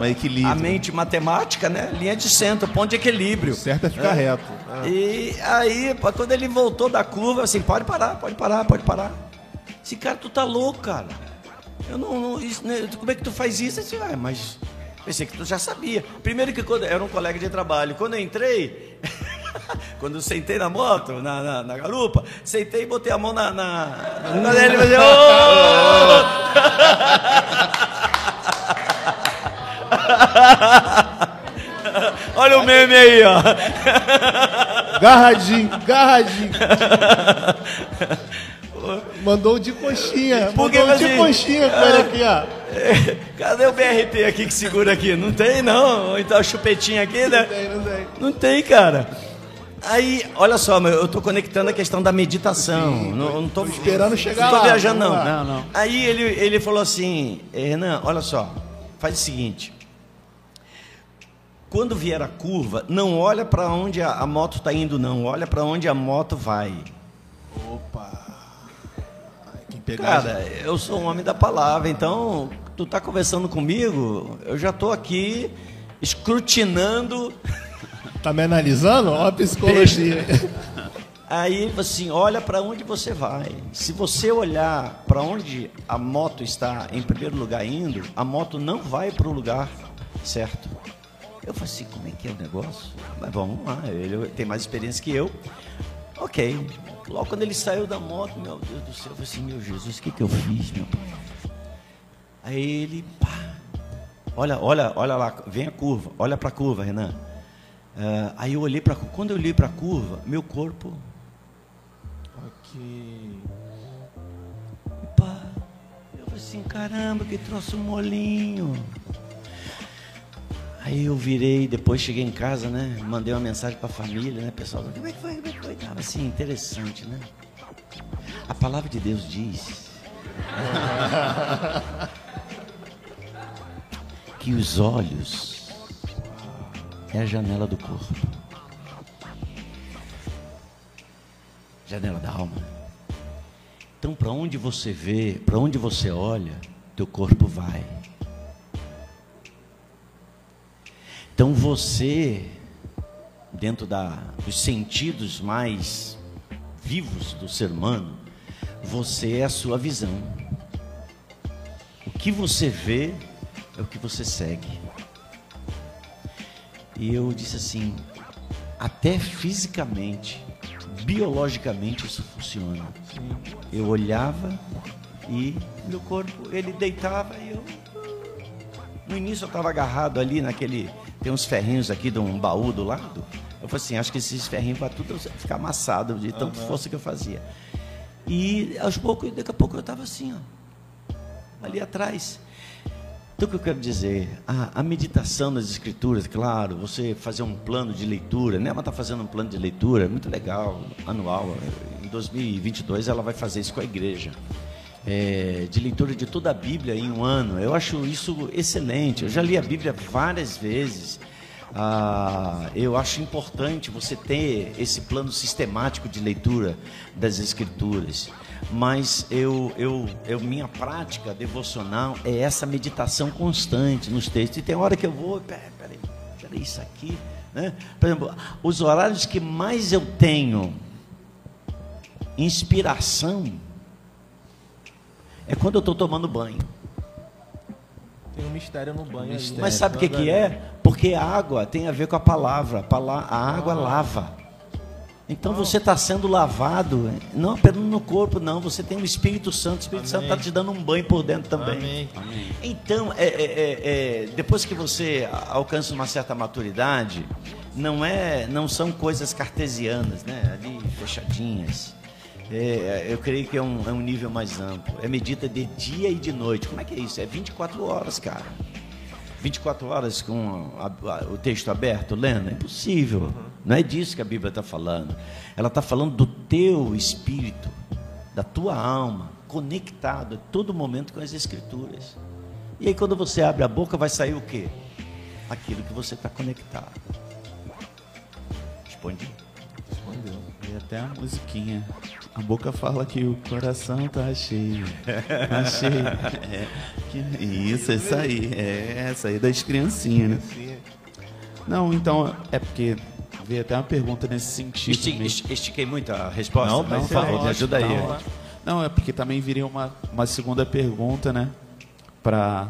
B: Um equilíbrio.
D: A mente matemática, né? Linha de centro, ponto de equilíbrio.
A: O certo é ficar reto.
D: E aí, quando ele voltou da curva, assim, pode parar, pode parar, pode parar. Esse cara, tu tá louco, cara. Eu não, não- isso, né, como é que tu faz isso? Eu disse, ah, mas pensei que tu já sabia. Primeiro que quando era um colega de trabalho, quando eu entrei, quando eu sentei na moto, na, na, na garupa, sentei e botei a mão na, na, na dele e falei, "Ô!" Olha o meme aí, ó.
A: Garradinho, garradinho. Mandou de coxinha.
D: Porque,
A: mandou de
D: assim,
A: coxinha com ele aqui, ó.
D: Cadê o BRT aqui que segura aqui? Não tem, não. Ou então a chupetinha aqui, né?
A: Não tem, não tem.
D: Não tem, cara. Aí, olha só, eu tô conectando a questão da meditação. não, não tô
A: esperando chegar
D: Não tô
A: lá,
D: viajando, não.
A: vamos
B: lá. Não, não.
D: Aí ele, ele falou assim, "Eh, Renan, olha só, faz o seguinte. Quando vier a curva, não olha para onde a, a moto está indo, não. Olha para onde a moto vai.
A: Opa. Ai, Quem pegar.
D: Cara, eu sou um homem da palavra, então tu tá conversando comigo, eu já tô aqui escrutinando.
A: Tá me analisando? Ó a psicologia.
D: Aí assim: olha para onde você vai. Se você olhar para onde a moto está em primeiro lugar indo, a moto não vai para o lugar certo. Eu falei assim: como é que é o negócio? Mas vamos lá, ele tem mais experiência que eu. Ok. Logo quando ele saiu da moto, meu Deus do céu, eu falei assim: meu Jesus, o que, que eu fiz, meu? Aí ele, pá, olha, olha, olha lá, vem a curva, olha para a curva, Renan. Ah, aí eu olhei para quando eu olhei para a curva, meu corpo
A: ok.
D: Pá, eu falei assim, caramba, que troço molinho. Aí eu virei, depois cheguei em casa, né? Mandei uma mensagem para a família, né, pessoal? Como é que foi? Como é que foi? Tava assim, interessante, né? A palavra de Deus diz que os olhos é a janela do corpo. Janela da alma. Então, para onde você vê, para onde você olha, teu corpo vai. Então, você, dentro da, dos sentidos mais vivos do ser humano, você é a sua visão. O que você vê é o que você segue. E eu disse assim, até fisicamente, biologicamente isso funciona. Eu olhava e meu corpo, ele deitava e eu. No início eu estava agarrado ali naquele. Tem uns ferrinhos aqui de um baú do lado. Eu falei assim, acho que esses ferrinhos vai tudo ficar amassado de tanta força que eu fazia. E aos poucos, daqui a pouco eu estava assim, ó, ali atrás. Então o que eu quero dizer? A, a meditação nas escrituras, claro, você fazer um plano de leitura, né? Ela está fazendo um plano de leitura, muito legal, anual. Em 2022 ela vai fazer isso com a igreja. É, de leitura de toda a Bíblia em um ano. Eu acho isso excelente. Eu já li a Bíblia várias vezes. Ah, eu acho importante você ter esse plano sistemático de leitura das Escrituras. Mas eu, eu, eu, minha prática devocional é essa meditação constante nos textos. E tem hora que eu vou, peraí, peraí, peraí isso aqui. Né? Por exemplo, os horários que mais eu tenho inspiração é quando eu estou tomando banho.
A: Tem um mistério no banho aí.
D: Mas sabe o que, que é? Porque a água tem a ver com a palavra. A, água lava. Então você está sendo lavado, não apenas no corpo, não. Você tem o Espírito Santo. O Espírito Santo está te dando um banho por dentro também.
A: Amém.
D: Então, é, é, é, é, depois que você alcança uma certa maturidade, não é, não são coisas cartesianas, né? Ali fechadinhas. É, eu creio que é um, é um nível mais amplo. É medida de dia e de noite. Como é que é isso? É 24 horas, cara. 24 horas com a- a- o texto aberto, lendo? É impossível. Não é disso que a Bíblia está falando. Ela está falando do teu espírito, da tua alma, conectado a todo momento com as Escrituras. E aí, quando você abre a boca, vai sair o quê? Aquilo que você está conectado. Respondi.
B: E até a musiquinha. A boca fala que o coração tá cheio. Tá cheio. É, que- isso, aí. É essa aí das criancinhas, né? Não, então, é porque veio até uma pergunta nesse sentido.
D: Esti- Estiquei muito a resposta?
B: Não,
D: Não,
B: não,
D: me ajuda aí.
B: ótimo, tá. Não, é porque também viria uma, uma segunda pergunta, né? Pra,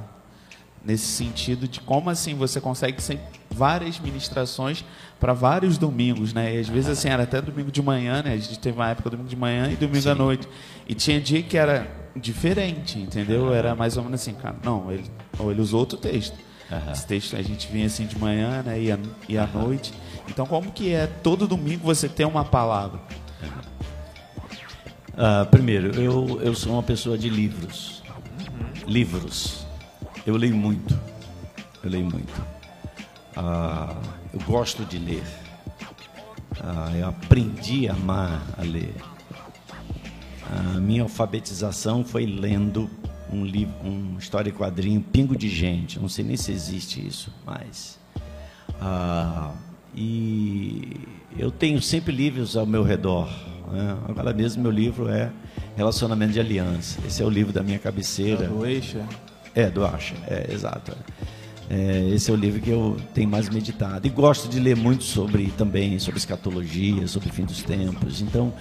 B: nesse sentido de como assim você consegue ser várias ministrações para vários domingos, né? E às vezes assim, era até domingo de manhã, né? A gente teve uma época domingo de manhã e domingo à noite. E tinha dia que era diferente, entendeu? Era mais ou menos assim, cara, não, ele, ou ele usou outro texto. Esse texto a gente vinha assim de manhã, né? E à, e à noite. Então como que é todo domingo você ter uma palavra?
D: Ah, primeiro, eu, eu sou uma pessoa de livros. Livros. Eu leio muito. Eu leio muito. Ah, eu gosto de ler. Ah, eu aprendi a amar a ler. A minha alfabetização foi lendo um livro, um história e quadrinho, Pingo de Gente. Não sei nem se existe isso, mas. Ah, e eu tenho sempre livros ao meu redor. Né? Agora mesmo meu livro é Relacionamento de Aliança. Esse é o livro da minha cabeceira.
A: Eixa.
D: É, do Acha, é, exato. É, esse é o livro que eu tenho mais meditado. E gosto de ler muito sobre também, sobre escatologia, sobre o fim dos tempos. Então,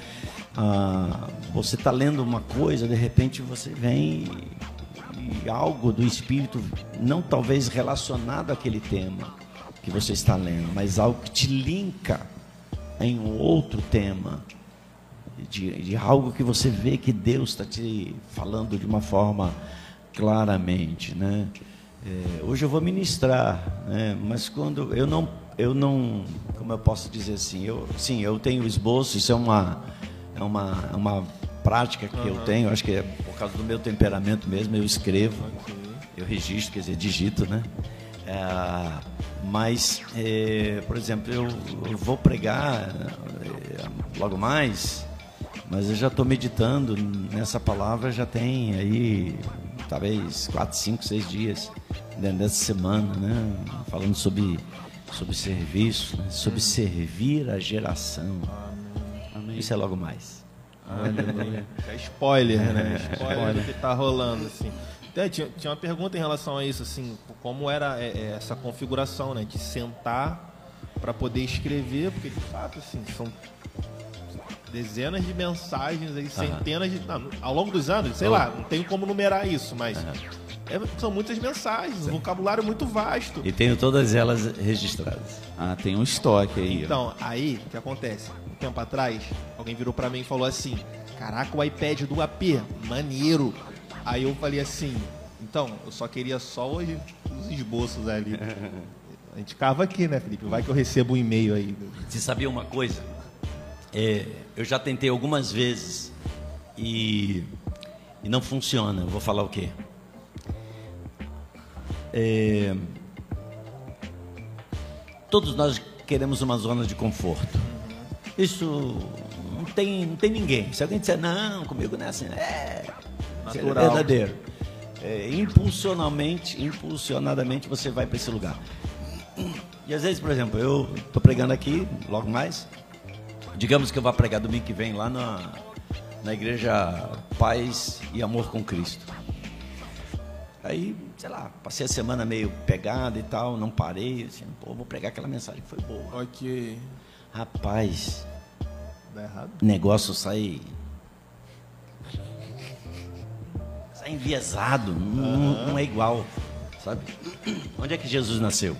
D: ah, você está lendo uma coisa, de repente você vem e algo do Espírito, não talvez relacionado àquele tema que você está lendo, mas algo que te linka em um outro tema. De, de algo que você vê que Deus está te falando de uma forma claramente, né? É, hoje eu vou ministrar, né? mas quando eu não, eu não, como eu posso dizer assim, eu, sim, eu tenho esboço, isso é uma, é uma, é uma prática que uhum. eu tenho, acho que é por causa do meu temperamento mesmo, eu escrevo, okay. eu registro, quer dizer, digito, né? É, mas, é, por exemplo, eu, eu vou pregar é, logo mais, mas eu já estou meditando nessa palavra já tem aí talvez quatro, cinco, seis dias dentro dessa semana, né? Falando sobre, sobre serviço, né? sobre servir a geração. Amém. Isso é logo mais.
A: É spoiler, né? Spoiler do que está rolando, assim. É, tinha, tinha, uma pergunta em relação a isso, assim, como era é, é, essa configuração, né? De sentar para poder escrever, porque de fato, assim, são dezenas de mensagens aí, centenas de. Não, ao longo dos anos, sei lá, não tenho como numerar isso, mas. É, são muitas mensagens, um vocabulário muito vasto.
D: E tenho todas elas registradas.
B: Ah, tem um estoque aí.
A: Então, aí, o que acontece? Um tempo atrás, alguém virou para mim e falou assim: Caraca, o iPad do AP, maneiro. Aí eu falei assim: Então, eu só queria só os, os esboços ali. A gente cava aqui, né, Felipe? Vai que eu recebo um e-mail aí.
D: Você sabia uma coisa? É, eu já tentei algumas vezes e, e não funciona. Eu vou falar o quê? É, todos nós queremos uma zona de conforto. Isso não tem, não tem ninguém. Se alguém disser, não, comigo não é assim, é, é verdadeiro. É, impulsionalmente, impulsionadamente você vai para esse lugar. E às vezes, por exemplo, eu estou pregando aqui, logo mais, Digamos que eu vá pregar domingo que vem lá na, na igreja Paz e Amor com Cristo. Aí, sei lá, passei a semana meio pegada e tal, não parei, assim, pô, vou pregar aquela mensagem que foi boa.
A: Ok.
D: Rapaz, Dá errado. negócio sai. Sai enviesado, não, não é igual, sabe? Onde é que Jesus nasceu?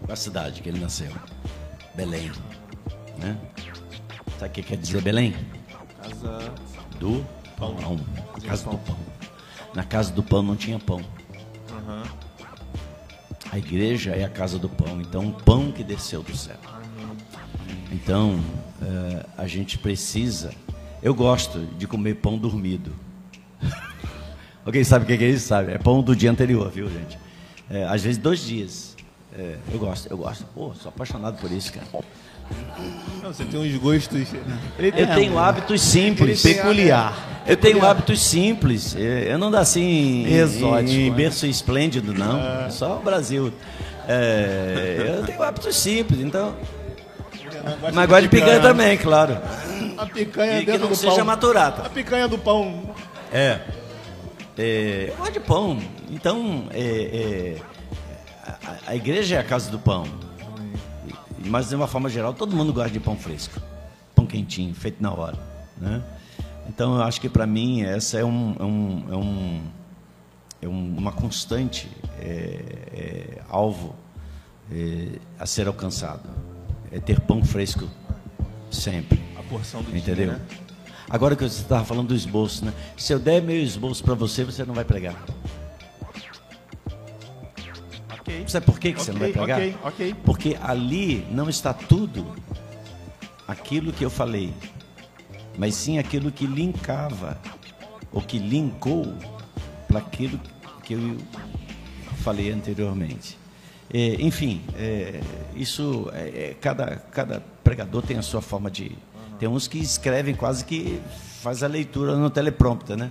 D: Qual a cidade que ele nasceu? Belém. Né? Sabe o que quer dizer Belém?
A: Casa
D: do pão. pão. Casa do pão. Na casa do pão não tinha pão. Uhum. A igreja é a casa do pão. Então, o pão que desceu do céu. Então, uh, a gente precisa. Eu gosto de comer pão dormido. Alguém sabe o que é isso? Sabe? É pão do dia anterior, viu, gente? É, às vezes, dois dias. É, eu gosto, eu gosto. Pô, sou apaixonado por isso, cara.
A: Não, você tem uns gostos.
D: eu tenho hábitos simples.
B: Peculiar.
D: Eu tenho hábitos simples. Eu não dá assim exótico. Em né? berço esplêndido, não. É. Só o Brasil. É, eu tenho hábitos simples, então. Mas gosto de picanha também, claro.
A: A picanha
D: e que não seja pão. maturata.
A: A picanha do pão.
D: É. é eu gosto de pão. Então, é, é, a, a igreja é a casa do pão. Mas de uma forma geral, todo mundo gosta de pão fresco, pão quentinho, feito na hora, né? Então eu acho que para mim essa é um, é um, é um, é uma constante é, é, alvo é, a ser alcançado. É ter pão fresco sempre.
A: A porção do
D: Entendeu?
A: Dia, né?
D: Agora que você estava falando do esboço, né? Se eu der meu esboço para você, você não vai pregar. Okay. Sabe por que, que okay, você não vai pregar?
A: Okay, okay.
D: Porque ali não está tudo aquilo que eu falei. mas sim aquilo que linkava, ou que linkou para aquilo que eu falei anteriormente. É, enfim, é, isso é, é, cada, cada pregador tem a sua forma de. Tem uns que escrevem quase que faz a leitura no teleprompter, né?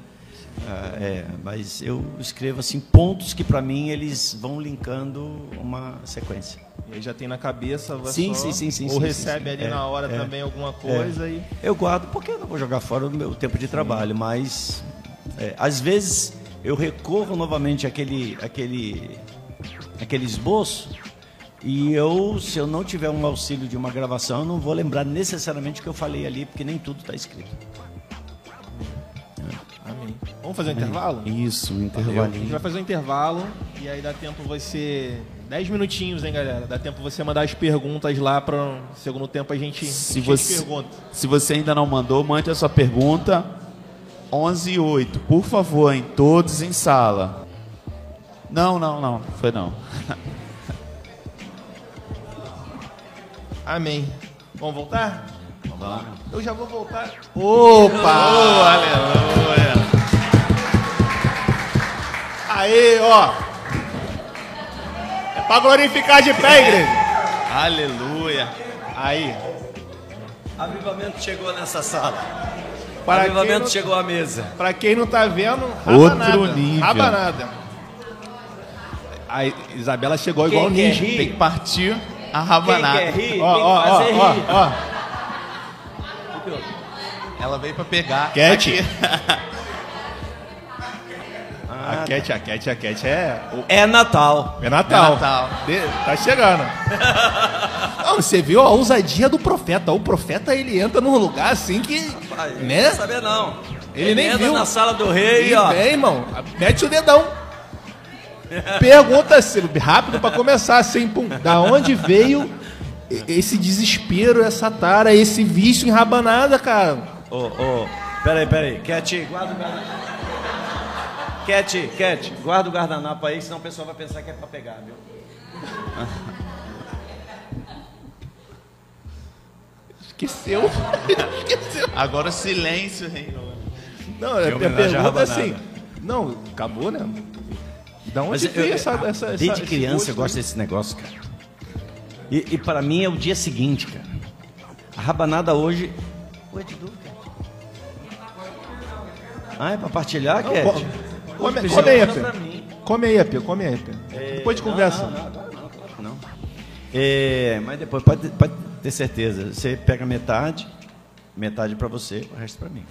D: Ah, é, mas eu escrevo assim pontos que para mim eles vão linkando uma sequência.
A: E aí já tem na cabeça,
D: sim,
A: só,
D: sim, sim, sim,
A: ou
D: sim,
A: recebe
D: sim,
A: ali
D: é,
A: na hora
D: é,
A: também alguma coisa e
D: eu guardo porque eu não vou jogar fora o meu tempo de trabalho, mas é, às vezes eu recorro novamente àquele, àquele, àquele esboço e eu, se eu não tiver um auxílio de uma gravação, eu não vou lembrar necessariamente o que eu falei ali, porque nem tudo está escrito.
A: Vamos fazer um intervalo?
B: Isso, um
A: A
B: intervalinho.
A: gente vai fazer um intervalo e aí dá tempo você. 10 minutinhos, hein, galera? Dá tempo você mandar as perguntas lá para segundo tempo a gente
B: Se você, se você ainda não mandou, mande a sua pergunta. 11 e 8, por favor, em todos em sala. Não, não, não, foi não.
A: Amém. Vamos voltar?
D: Vamos.
A: Eu já vou voltar. Opa!
B: aleluia.
A: Aê, ó! É pra glorificar de pé, igreja.
B: Aleluia.
A: Aí.
D: Avivamento chegou nessa sala.
A: Para quem,
D: Avivamento
A: não,
D: chegou à mesa.
A: pra quem não tá vendo,
B: Outro
A: rabanada.
B: nível.
A: Rabanada. A Isabela chegou igual o
D: Quem quer
A: ninja.
D: rir?
B: Tem que partir a
D: Quem
B: rabanada.
D: quer rir,
A: Ó,
D: tem
A: ó,
D: que
A: ó,
D: fazer
A: ó,
D: rir.
A: ó.
B: Ela veio pra pegar.
A: Cat. A Cat, a Cat, a Cat é.
D: É Natal.
A: É Natal.
B: É Natal.
A: De- tá chegando. Não, você viu a ousadia do profeta. O profeta ele entra num lugar assim que. Né?
D: Não saber não.
A: Ele nem
D: entra
A: viu.
D: na sala do rei,
A: E
D: ó.
A: vem, irmão. Mete o dedão. Pergunta assim, rápido pra começar assim, pum. Da onde veio esse desespero, essa tara, esse vício em rabanada, cara?
D: Ô, ô, peraí, peraí. Cat, guarda o. Cat, Cat, guarda o guardanapo aí, senão o pessoal vai pensar que é pra pegar, viu?
A: Esqueceu. Esqueceu.
B: Agora o silêncio, rei.
A: Não, é a pergunta é assim. Não, acabou, né? Da onde
D: Mas
A: veio
D: eu-
A: essa, essa,
D: Desde
A: essa-
D: criança eu
A: gosto?
D: gosto desse negócio, cara. E, e para mim é o dia seguinte, cara. A rabanada hoje. Oi, Dudu, cara. Ah, é pra partilhar, Cat?
A: Come, come, aí, Apê. Come aí, Apê. Come aí, Apê. Depois de conversa.
D: Não, não, não, não. É, mas depois pode, pode ter certeza. Você pega metade, metade para você, o resto para mim.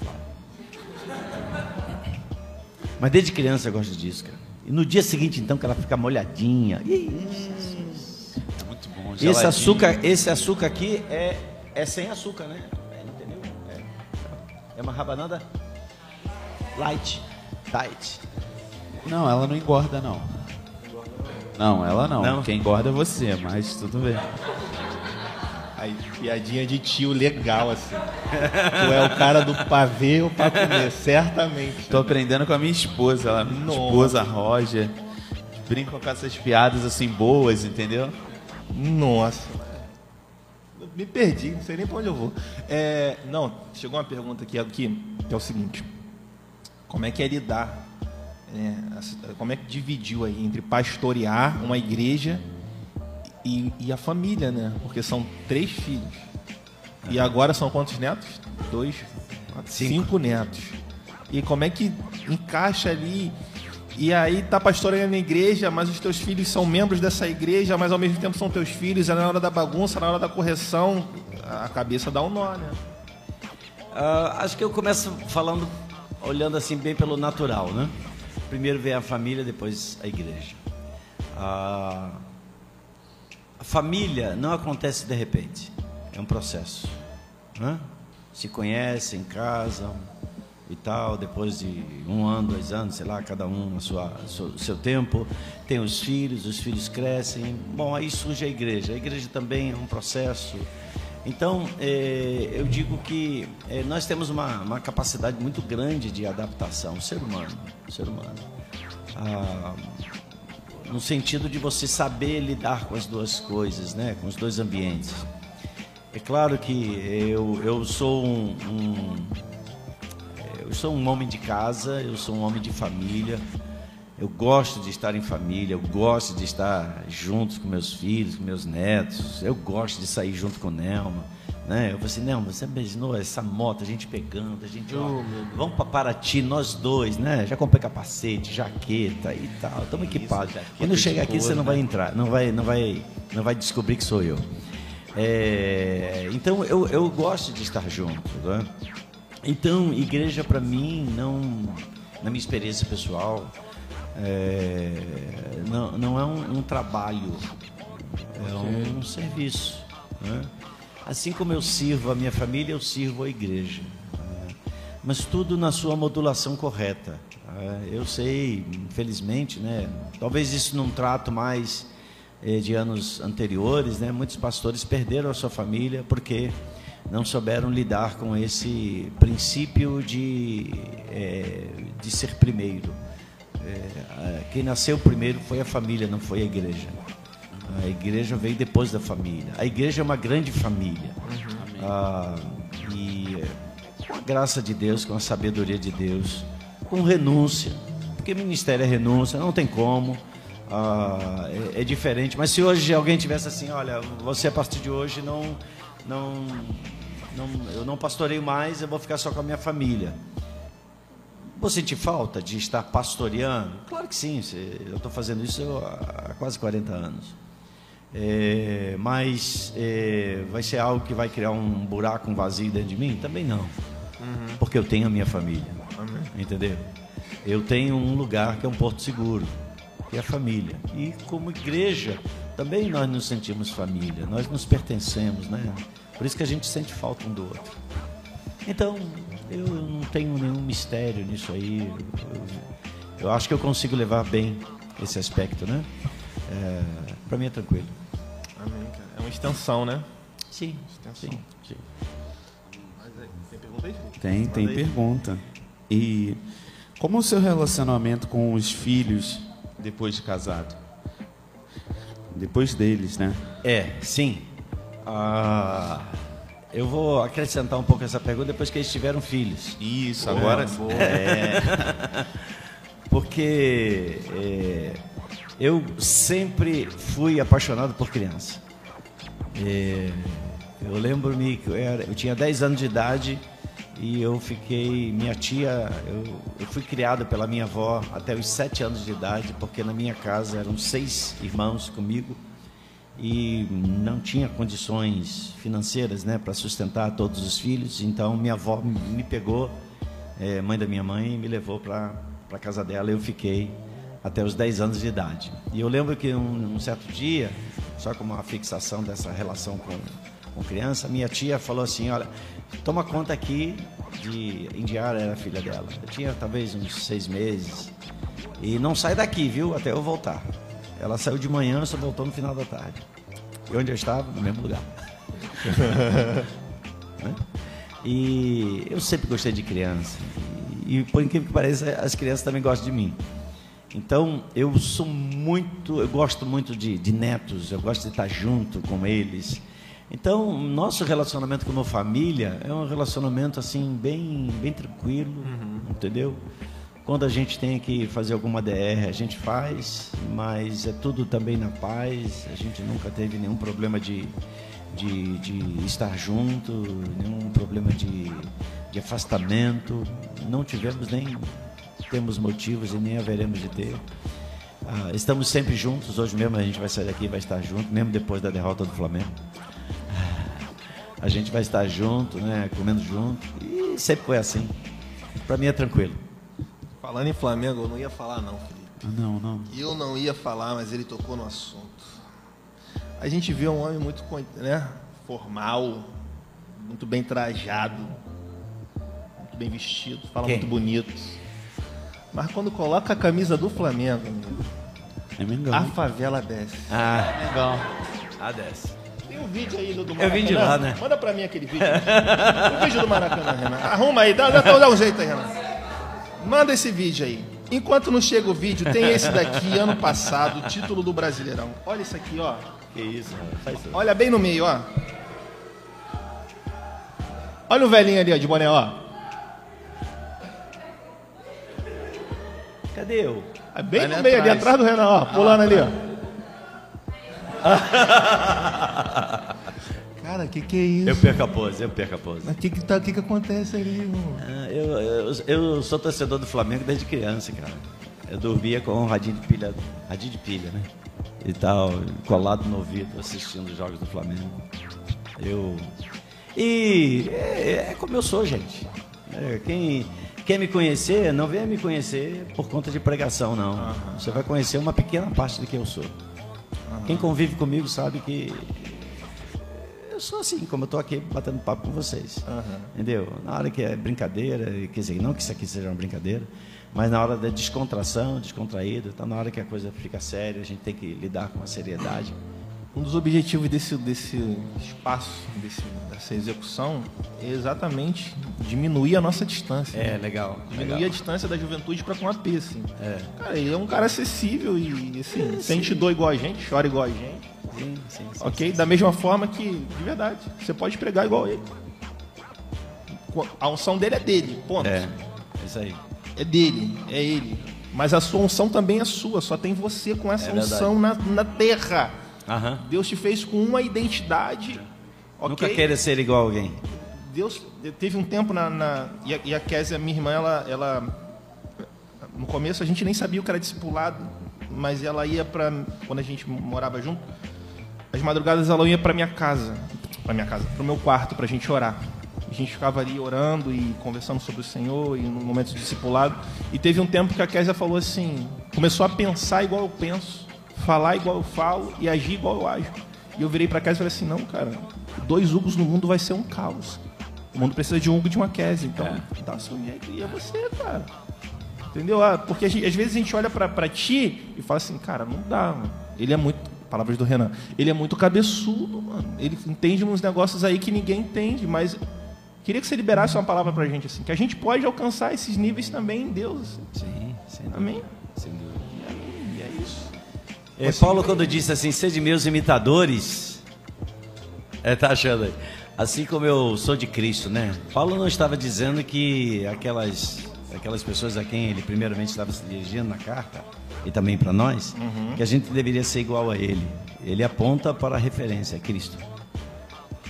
D: Mas desde criança eu gosto disso, cara. E no dia seguinte, então, que ela fica molhadinha. Ih,
B: É muito bom.
D: esse
B: geladinho.
D: açúcar, esse açúcar aqui é, é sem açúcar, né? É, entendeu? É, é uma rabanada light, tight.
B: Não, ela não engorda, não. Não, ela não.
D: Não?
B: Quem engorda é você, mas tudo bem.
A: Aí, piadinha de tio legal, assim. tu é o cara do pavê ou pra comer, certamente.
B: Tô aprendendo com a minha esposa, ela, minha
A: Nossa.
B: esposa Roger. Brinco com essas piadas assim boas, entendeu?
A: Nossa. Me perdi, não sei nem pra onde eu vou. É, não, chegou uma pergunta aqui, aqui, que é o seguinte. Como é que é lidar, né, como é que dividiu aí entre pastorear uma igreja e, e a família, né? Porque são três filhos. E agora são quantos netos? Dois, quatro,
D: Cinco.
A: cinco netos. E como é que encaixa ali? E aí tá pastoreando a igreja, mas os teus filhos são membros dessa igreja, mas ao mesmo tempo são teus filhos, é na hora da bagunça, na hora da correção, a cabeça dá um nó, né?
D: Ah, acho que eu começo falando, olhando assim bem pelo natural, né? Primeiro vem a família, depois a igreja. Ah, a família não acontece de repente, é um processo. Né? Se conhecem, casam e tal, depois de um ano, dois anos, sei lá, cada um no seu, seu tempo, tem os filhos, os filhos crescem, bom, aí surge a igreja. A igreja também é um processo. Então, eh, eu digo que eh, nós temos uma, uma capacidade muito grande de adaptação, ser humano, ser humano. Ah, no sentido de você saber lidar com as duas coisas, né, com os dois ambientes. É claro que eu, eu sou um, um eu sou um homem de casa, eu sou um homem de família. Eu gosto de estar em família, eu gosto de estar junto com meus filhos, com meus netos. Eu gosto de sair junto com o Nelma. Né? Eu falei assim, Nelma, você imaginou essa moto, a gente pegando, a gente, ó, vamos para Paraty, nós dois, né? Já comprei capacete, jaqueta e tal, estamos equipados. Quando chegar aqui, você não vai entrar, não vai, não vai, não vai descobrir que sou eu. É, então eu, eu gosto de estar junto. Né? Então, igreja para mim, não, na minha experiência pessoal, é, não, não é um, um trabalho, é um serviço. Né? Assim como eu sirvo a minha família, eu sirvo a igreja. Né? Mas tudo na sua modulação correta. Né? Eu sei, infelizmente, né? talvez isso não trato mais eh, de anos anteriores, né? Muitos pastores perderam a sua família porque não souberam lidar com esse princípio de, é, de ser primeiro. É, quem nasceu primeiro foi a família, não foi a igreja. A igreja veio depois da família. A igreja é uma grande família. Uhum. Ah, e com a graça de Deus, com a sabedoria de Deus, com renúncia, porque ministério é renúncia, não tem como. Ah, é, é, diferente. Mas se hoje alguém tivesse assim, olha, você a partir de hoje não, não, não, eu não pastoreio mais, eu vou ficar só com a minha família. Vou sentir falta de estar pastoreando? Claro que sim, eu estou fazendo isso há quase 40 anos. É, mas é, vai ser algo que vai criar um buraco, um vazio dentro de mim? Também não. Uhum. Porque eu tenho a minha família. Amém. Entendeu? Eu tenho um lugar que é um porto seguro e a família. E como igreja, também nós nos sentimos família, nós nos pertencemos, né? Por isso que a gente sente falta um do outro. Então, eu não tenho nenhum mistério nisso aí. Eu, eu acho que eu consigo levar bem esse aspecto, né? É, Para mim é tranquilo.
A: Amém, cara. É uma extensão, né?
D: Sim. Extensão. Sim. sim.
B: Tem pergunta aí? Tem, tem pergunta. E como o seu relacionamento com os filhos depois de casado? Depois deles, né?
D: É, sim. Ah, eu vou acrescentar um pouco essa pergunta depois que eles tiveram filhos.
B: Isso, agora. É.
D: Porque é, eu sempre fui apaixonado por criança. É, eu lembro-me que eu, era, eu tinha 10 anos de idade e eu fiquei, minha tia, eu, eu fui criado pela minha avó até os sete anos de idade, porque na minha casa eram seis irmãos comigo e não tinha condições financeiras, né, para sustentar todos os filhos. Então minha avó me pegou, é, mãe da minha mãe, e me levou para para casa dela. Eu fiquei até os 10 anos de idade. E eu lembro que um, um certo dia, só como uma fixação dessa relação com com criança, minha tia falou assim, olha, toma conta aqui de Indiara era a filha dela. Eu tinha talvez uns seis meses. E não sai daqui, viu? Até eu voltar. Ela saiu de manhã, só voltou no final da tarde. E onde eu estava? No mesmo lugar. né? E eu sempre gostei de criança. E, por incrível que pareça, as crianças também gostam de mim. Então, eu sou muito, eu gosto muito de, de netos, eu gosto de estar junto com eles. Então, nosso relacionamento como família é um relacionamento assim bem, bem tranquilo, uhum. entendeu? Quando a gente tem que fazer alguma DR, a gente faz, mas é tudo também na paz. A gente nunca teve nenhum problema de, de, de estar junto, nenhum problema de, de afastamento. Não tivemos nem temos motivos e nem haveremos de ter. Ah, estamos sempre juntos. Hoje mesmo a gente vai sair daqui e vai estar junto, mesmo depois da derrota do Flamengo a gente vai estar junto, né? Comendo junto. E sempre foi assim. Para mim é tranquilo.
A: Falando em Flamengo, eu não ia falar não, Felipe.
B: Ah, não, não.
A: Eu não ia falar, mas ele tocou no assunto. A gente vê um homem muito né, formal, muito bem trajado, muito bem vestido, fala Quem? muito bonito. Mas quando coloca a camisa do Flamengo, é a favela desce.
D: Ah, legal. Ah, desce
A: um vídeo aí do, do Maracanã.
D: Eu vim de lá, né?
A: Manda pra mim aquele vídeo. o vídeo do Maracanã, Renan. Arruma aí, dá, dá, dá um jeito aí, Renan. Manda esse vídeo aí. Enquanto não chega o vídeo, tem esse daqui, ano passado, título do Brasileirão. Olha isso aqui, ó.
D: Que isso, mano.
A: Olha bem no meio, ó. Olha o velhinho ali, ó, de boné, ó.
D: Cadê eu?
A: É bem
D: Ali
A: no meio ali,
D: atrás.
A: atrás do Renan, ó. Pulando ali, ó. Cara, que que é isso?
D: Eu perco a pose, eu perco a pose.
A: O que que, tá, que que acontece ali, irmão?
D: Ah, Eu, eu, eu sou torcedor do Flamengo desde criança, cara. Eu dormia com um radinho de pilha, radinho de pilha, né? E tal, colado no ouvido, assistindo os jogos do Flamengo. Eu. E é, é como eu sou, gente. É, quem quer me conhecer, não venha me conhecer por conta de pregação, não. Você vai conhecer uma pequena parte do que eu sou. Quem convive comigo sabe que eu sou assim, como eu tô aqui batendo papo com vocês. Entendeu? Na hora que é brincadeira, quer dizer, não que isso aqui seja uma brincadeira, mas na hora da descontração, descontraído, tá na hora que a coisa fica séria, a gente tem que lidar com a seriedade.
A: Um dos objetivos desse, desse espaço, desse, dessa execução, é exatamente diminuir a nossa distância.
D: É, legal.
A: Diminuir
D: legal.
A: a distância da juventude para com a P, assim.
D: É.
A: Cara, ele é um cara acessível e, assim, sente dor igual a gente, chora igual a gente.
D: Sim, sim, sim.
A: Ok? Da mesma forma que, de verdade, você pode pregar igual ele. A unção dele é dele, ponto.
D: É, é isso aí.
A: É dele, é ele. Mas a sua unção também é sua, só tem você com essa
D: É
A: unção na, na terra.
D: Aham.
A: Deus te fez com uma identidade. ok?
D: Nunca queira ser igual a alguém.
A: Deus teve um tempo na. na- e, a, e a Késia, minha irmã, ela, ela. No começo a gente nem sabia o que era discipulado, mas ela ia para Quando a gente morava junto, as madrugadas ela ia para minha casa. Para minha casa, para o meu quarto, para a gente orar. A gente ficava ali orando e conversando sobre o Senhor e no momento discipulado. E teve um tempo que a Késia falou assim: começou a pensar igual eu penso, falar igual eu falo e agir igual eu ajo. E eu virei para Késia e falei assim: não, cara, dois Hugos no mundo vai ser um caos. O mundo precisa de um Hugo e de uma Késia. Então, dá o seu jeito e é você, cara. Entendeu? Ah, porque gente- às vezes a gente olha pra ti e fala assim, cara, não dá, mano. Ele é muito. Palavras do Renan. Ele é muito cabeçudo, mano. Ele entende uns negócios aí que ninguém entende, mas. Queria que você liberasse uma palavra pra gente, assim, que a gente pode alcançar esses níveis também em Deus. assim.
D: Sim, sem dúvida.
A: Amém?
D: Sem dúvida.
A: E. E é isso.
D: É, Paulo, quando disse assim, sede meus imitadores, é, tá achando aí? Assim como eu sou de Cristo, né? Paulo não estava dizendo que aquelas, aquelas pessoas a quem ele primeiramente estava se dirigindo na carta, e também para nós, que a gente deveria ser igual a ele. Ele aponta para a referência, Cristo.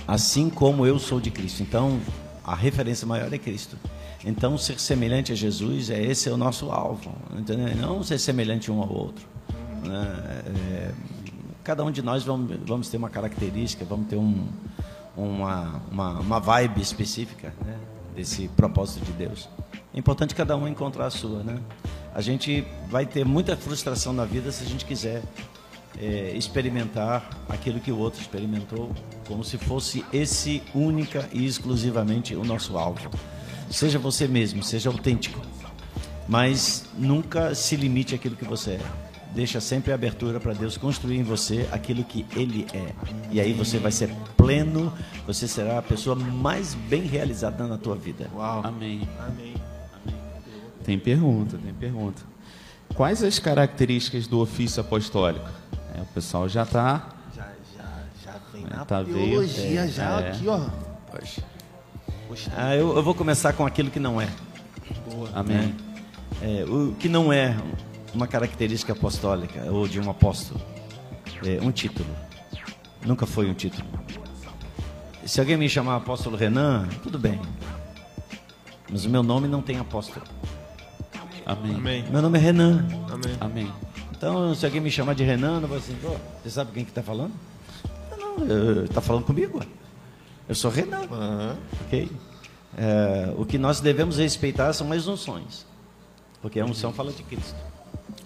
D: Assim como eu sou de Cristo. Então, a referência maior é Cristo. Então, ser semelhante a Jesus, é esse é o nosso alvo. Entendeu? Não ser semelhante um ao outro. né? É, cada um de nós vamos, vamos ter uma característica, vamos ter um, uma, uma, uma vibe específica né? desse propósito de Deus. É importante cada um encontrar a sua. Né? A gente vai ter muita frustração na vida se a gente quiser é, experimentar aquilo que o outro experimentou, como se fosse esse única e exclusivamente o nosso alvo. Seja você mesmo, seja autêntico, mas nunca se limite àquilo que você é. Deixa sempre a abertura para Deus construir em você aquilo que Ele é. E aí você vai ser pleno, você será a pessoa mais bem realizada na tua vida.
A: Uau.
B: Amém.
A: Amém.
B: Tem pergunta, tem pergunta. Quais as características do ofício apostólico? É, o pessoal já está.
A: Já, já, já vem
B: É,
A: na
B: tá
A: teologia,
B: é,
A: já
B: é.
A: aqui, ó.
D: Poxa. Ah, eu, eu vou começar com aquilo que não é.
B: Amém.
D: É, o que não é uma característica apostólica ou de um apóstolo é um título. Nunca foi um título. Se alguém me chamar apóstolo Renan, tudo bem. Mas o meu nome não tem apóstolo.
B: Amém.
A: Amém.
D: Meu nome é Renan.
A: Amém.
B: Amém.
D: Então, se alguém me chamar de Renan, eu vou assim, "Pô, você sabe quem que está falando? Não, não, está falando comigo. Eu sou Renan.
A: Aham.
D: Ok? É, o que nós devemos respeitar são as unções. Porque a unção fala de Cristo.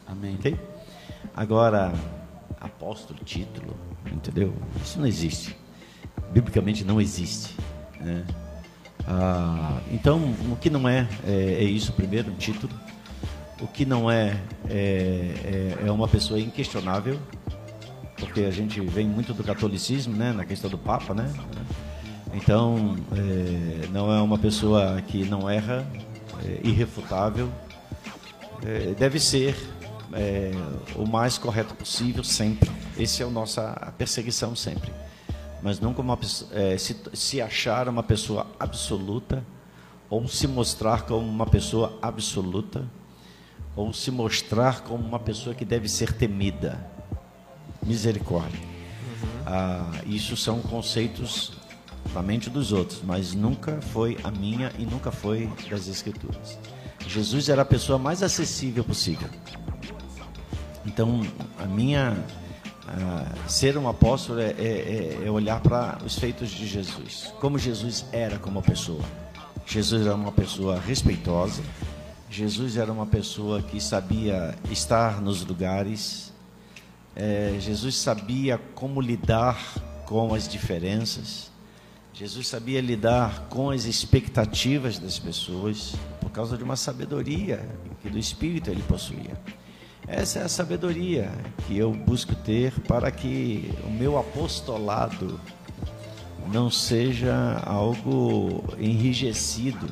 B: Amém.
D: Ok? Agora, apóstolo, título, entendeu? Isso não existe. Biblicamente não existe. né? Ah, então, o que não é, é, é isso primeiro, um título. O que não é, é, é, é uma pessoa inquestionável, porque a gente vem muito do catolicismo, né, na questão do Papa, né? Então, é, não é uma pessoa que não erra, é irrefutável, é, deve ser é, o mais correto possível sempre. Esse é a nossa perseguição sempre. mas nunca uma, é, se, se achar uma pessoa absoluta, ou se mostrar como uma pessoa absoluta, ou se mostrar como uma pessoa que deve ser temida. Misericórdia. Uhum. Ah, isso são conceitos da mente dos outros, mas nunca foi a minha e nunca foi das Escrituras. Jesus era a pessoa mais acessível possível. Então, a minha uh, ser um apóstolo é, é, é olhar para os feitos de Jesus, como Jesus era como pessoa. Jesus era uma pessoa respeitosa. Jesus era uma pessoa que sabia estar nos lugares. É, Jesus sabia como lidar com as diferenças. Jesus sabia lidar com as expectativas das pessoas por causa de uma sabedoria que do Espírito ele possuía. Essa é a sabedoria que eu busco ter para que o meu apostolado não seja algo enrijecido,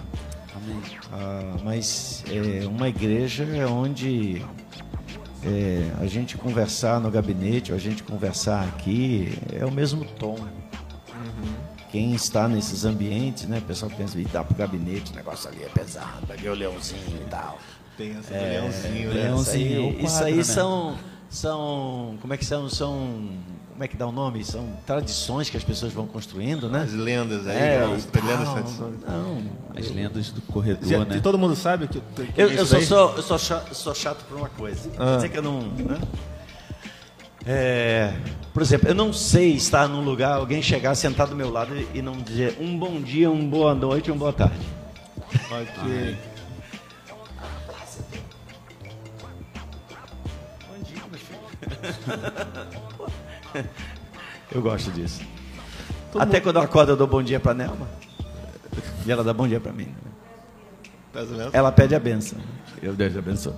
D: ah, mas é uma igreja onde é, a gente conversar no gabinete, a gente conversar aqui, é o mesmo tom quem está nesses ambientes, né? O pessoal pensa, e dá pro gabinete, o negócio ali é pesado, ali é o leãozinho e tal.
A: Tem essa é, leãozinho,
D: né? Leãozinho, isso aí, isso aí né? são, são, como é que são, são como é que dá o nome? São tradições que as pessoas vão construindo, né?
A: As lendas aí, é, as lendas
B: tradições. Não, as lendas do corredor, Já, né?
A: Todo mundo sabe que, que
D: eu, eu só sou, eu sou chato, sou chato por uma coisa. Ah. Quer dizer que eu não, né? É, por exemplo, eu não sei estar num lugar, alguém chegar, sentar do meu lado e não dizer um bom dia, uma boa noite, uma boa tarde. Ok. Bom dia, meu filho. Eu gosto disso. Todo Até mundo... quando eu acordo, eu dou bom dia para Nelma. E ela dá bom dia para mim. Ela pede a benção. Eu Deus abençoe.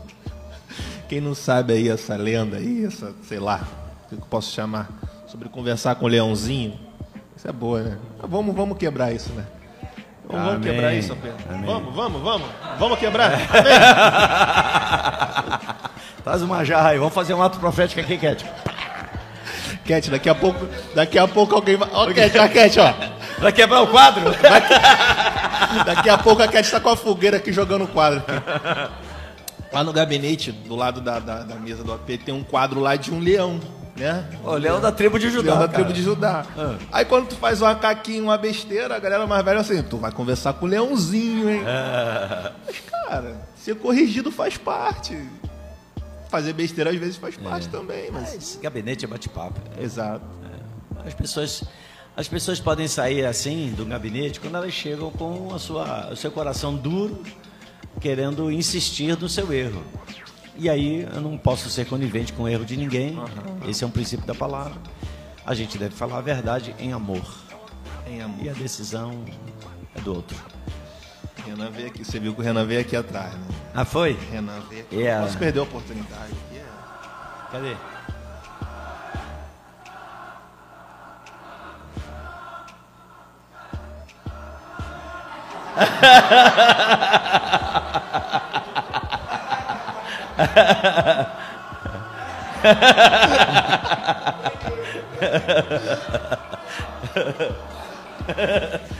A: Quem não sabe aí essa lenda aí, essa, sei lá, o que eu posso chamar, sobre conversar com o leãozinho, isso é boa, né? Ah, vamos, vamos quebrar isso, né? Vamos, vamos quebrar isso, Pedro. Vamos, vamos, vamos. Vamos quebrar.
D: Traz uma jarra aí, vamos fazer um ato profético aqui, Cat.
A: Cat, daqui a pouco, daqui a pouco alguém vai. Ó, Cat, ó, Cat, ó.
D: Vai quebrar o quadro?
A: Daqui a pouco a Cat está com a fogueira aqui jogando o quadro. Lá no gabinete, do lado da, da, da, mesa do AP, tem um quadro lá de um leão, né?
D: O leão da tribo de Judá.
A: Leão da tribo de Judá. Ah. Aí quando tu faz uma caquinha, uma besteira, a galera mais velha assim, tu vai conversar com o leãozinho, hein? Ah. Mas, cara, ser corrigido faz parte. Fazer besteira às vezes faz é. parte também, mas.
D: Esse gabinete é bate-papo.
A: Exato.
D: É. As pessoas. As pessoas podem sair assim do gabinete quando elas chegam com a sua, o seu coração duro querendo insistir no seu erro. E aí eu não posso ser conivente com o erro de ninguém. Uhum. Esse é um princípio da palavra. A gente deve falar a verdade em amor. Em amor. E a decisão é do outro.
A: Renan veio aqui, você viu que o Renan veio aqui atrás, né?
D: Ah, foi?
A: Renan veio aqui. Yeah. Posso perder a oportunidade aqui?
D: Cadê?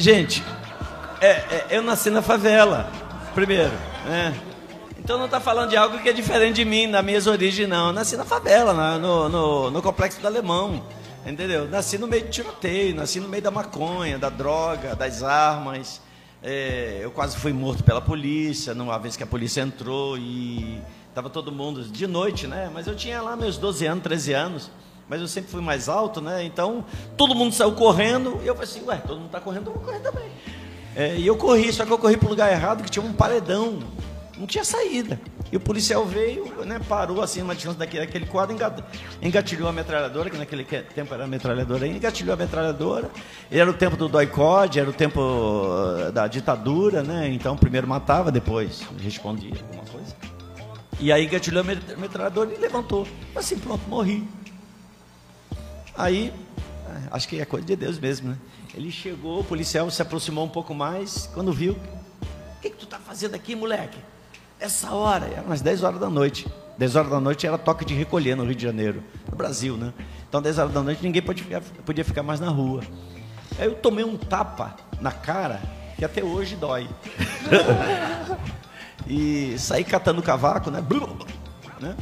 D: gente, é, é, eu nasci na favela, primeiro, né? Então não está falando de algo que é diferente de mim, da minha origem, não. Eu nasci na favela, no, no, no complexo do Alemão. Entendeu? Nasci no meio de tiroteio, nasci no meio da maconha, da droga, das armas. É, eu quase fui morto pela polícia, numa vez que a polícia entrou e estava todo mundo de noite, né? Mas eu tinha lá meus 12 anos, 13 anos, mas eu sempre fui mais alto, né? Então todo mundo saiu correndo e eu falei assim: ué, todo mundo está correndo, eu vou correr também. É, e eu corri, só que eu corri para o lugar errado, que tinha um paredão não tinha saída. E o policial veio, né, parou assim uma distância daquele, daquele quadro, engatilhou a metralhadora, que naquele tempo era a metralhadora engatilhou a metralhadora. Era o tempo do doicode, era o tempo uh, da ditadura, né? Então primeiro matava, depois respondia alguma coisa. E aí engatilhou a metralhadora e levantou. Assim, pronto, morri. Aí, é, acho que é coisa de Deus mesmo, né? Ele chegou, o policial se aproximou um pouco mais, quando viu, o que, que tu tá fazendo aqui, moleque? essa hora, era umas 10 horas da noite. 10 horas da noite era toque de recolher no Rio de Janeiro, no Brasil, né? Então, 10 horas da noite, ninguém podia ficar, podia ficar mais na rua. Aí eu tomei um tapa na cara que até hoje dói. e saí catando cavaco, né? né?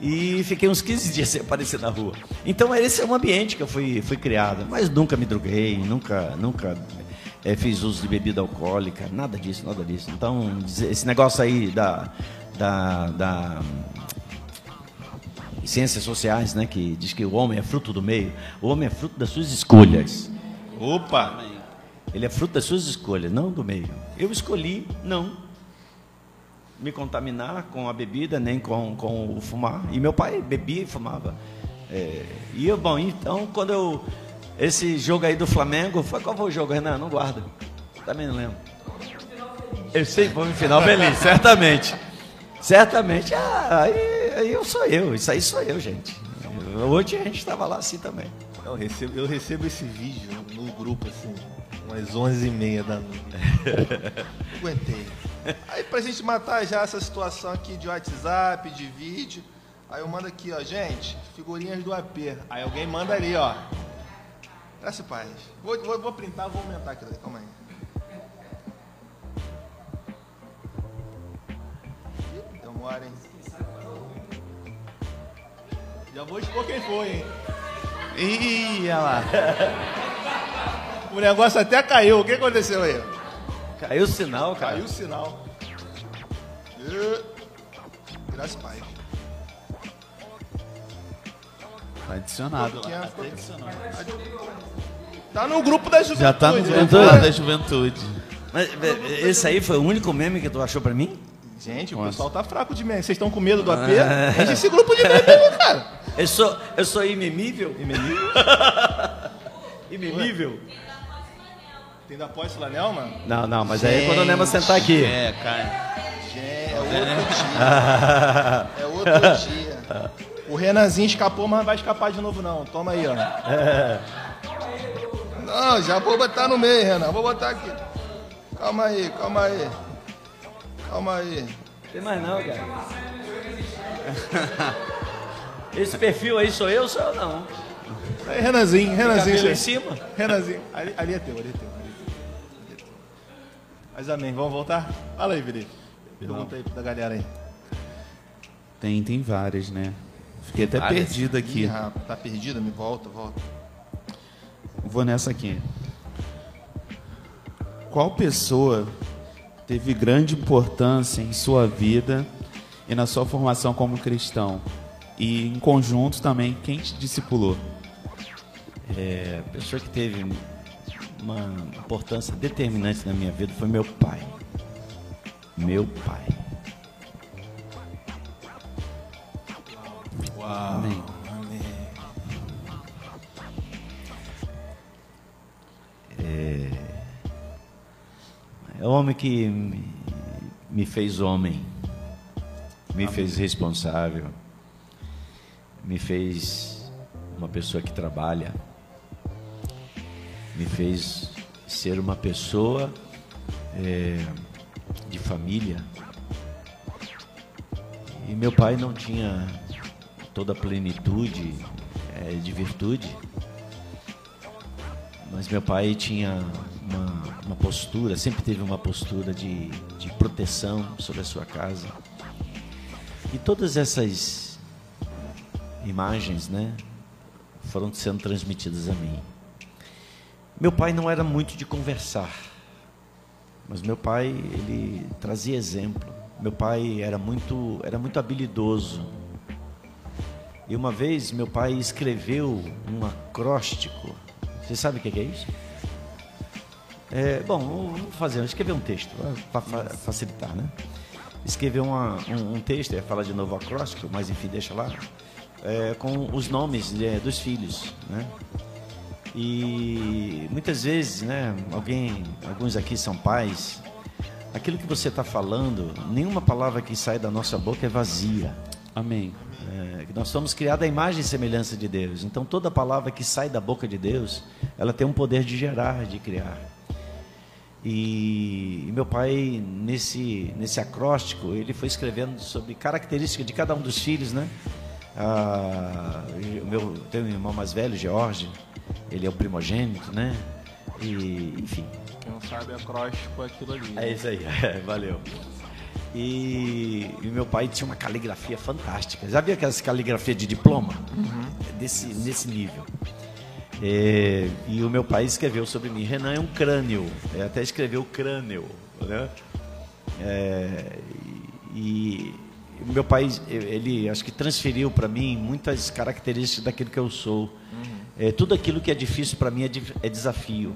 D: E fiquei uns 15 dias sem aparecer na rua. Então esse é um ambiente que eu fui, fui criado. Mas nunca me droguei, nunca, nunca é, fiz uso de bebida alcoólica, nada disso, nada disso. Então, esse negócio aí da, da, da ciências sociais, né, que diz que o homem é fruto do meio, o homem é fruto das suas escolhas.
A: Opa!
D: Ele é fruto das suas escolhas, não do meio. Eu escolhi não me contaminar com a bebida, nem com, com o fumar. E meu pai bebia e fumava. É, e eu, bom, então quando eu. Esse jogo aí do Flamengo, foi qual foi o jogo, Renan? Não guarda. Também não lembro. Eu sei, foi no final feliz, certamente. Certamente. Ah, aí, aí eu sou eu, isso aí sou eu, gente. Hoje a gente estava lá assim também.
A: Eu recebo, eu recebo esse vídeo no grupo, assim, umas 11h30 da noite. Aguentei. Aí pra gente matar já essa situação aqui de WhatsApp, de vídeo, aí eu mando aqui, ó, gente, figurinhas do AP. Aí alguém manda ali, ó. Graças paz. Vou, vou, vou printar, vou aumentar aqui, calma aí. Demora, hein? Já vou expor quem foi, hein?
B: Ih, olha lá.
A: O negócio até caiu. O que aconteceu aí?
D: Caiu o sinal, cara.
A: Caiu o sinal. E... Graças pai.
B: Tá adicionado lá.
A: é?
B: Tá adicionado.
A: Tá no grupo da juventude.
B: Já tá no
A: né?
B: grupo lá da juventude.
D: Mas é, esse aí foi o único meme que tu achou pra mim?
A: Gente, o
B: Nossa.
A: pessoal tá fraco de meme. Vocês estão com medo do AP? Enche esse grupo de meme cara.
D: Eu sou, eu sou imemível? Imemível? imemível?
A: Tem da pós Lanel, mano?
D: Não, não, mas aí é quando o Nemo sentar aqui.
B: É, cara.
A: É outro dia. É outro dia. O Renanzinho escapou, mas não vai escapar de novo, não. Toma aí, ó. Não, já vou botar no meio, Renan. Vou botar aqui. Calma aí, calma aí. Calma aí.
D: Tem mais não, cara. Esse perfil aí sou eu, sou eu não.
A: Aí, Renanzinho, Renanzinho.
D: Em cima.
A: Renanzinho. Ali, ali é teu, ali é teu. Mas amém, vamos voltar? Fala aí, Felipe. Pergunta aí da galera aí.
B: Tem, tem várias, né? Fiquei até
A: Várias.
B: perdido
A: Ih,
B: aqui.
A: rapaz, tá perdido? Me volta, volta.
B: Vou nessa aqui. Qual pessoa teve grande importância em sua vida e na sua formação como cristão? E em conjunto também, quem te discipulou?
D: É, pessoa que teve uma importância determinante na minha vida foi meu pai. Meu pai.
B: Amém.
D: É o homem que me, me fez homem, me fez responsável, me fez uma pessoa que trabalha, me fez ser uma pessoa é, de família. E meu pai não tinha toda a plenitude é, de virtude, mas meu pai tinha uma, uma postura, sempre teve uma postura de, de proteção sobre a sua casa. E todas essas imagens, né, foram sendo transmitidas a mim. Meu pai não era muito de conversar, mas meu pai ele trazia exemplo. Meu pai era muito era muito habilidoso. E uma vez meu pai escreveu um acróstico. Você sabe o que é isso? É, bom, vamos fazer, escrever um texto para facilitar, né? Escrever uma- um, um texto, ia falar de novo acróstico, mas enfim, deixa lá, é, com os nomes é, dos filhos, né? E muitas vezes, né, alguém, alguns aqui são pais, aquilo que você está falando, nenhuma palavra que sai da nossa boca é vazia.
B: Amém.
D: É, nós somos criados à imagem e semelhança de Deus. Então toda palavra que sai da boca de Deus, ela tem um poder de gerar, de criar. E, e, meu pai, nesse, nesse acróstico, ele foi escrevendo sobre características de cada um dos filhos, né? Ah, meu, tenho um irmão mais velho, George, ele é o primogênito, né? E, enfim.
A: Quem não sabe, acróstico é aquilo ali.
D: É isso aí, é, valeu. E, e, meu pai tinha uma caligrafia fantástica. Já viu aquelas caligrafia de diploma? Uhum. Desse, nesse nível. É, e o meu pai escreveu sobre mim. Renan é um crânio. É, até escreveu crânio. Né? É, e, e meu pai, ele acho que transferiu para mim muitas características daquilo que eu sou. Uhum. É, tudo aquilo que é difícil para mim é, é desafio.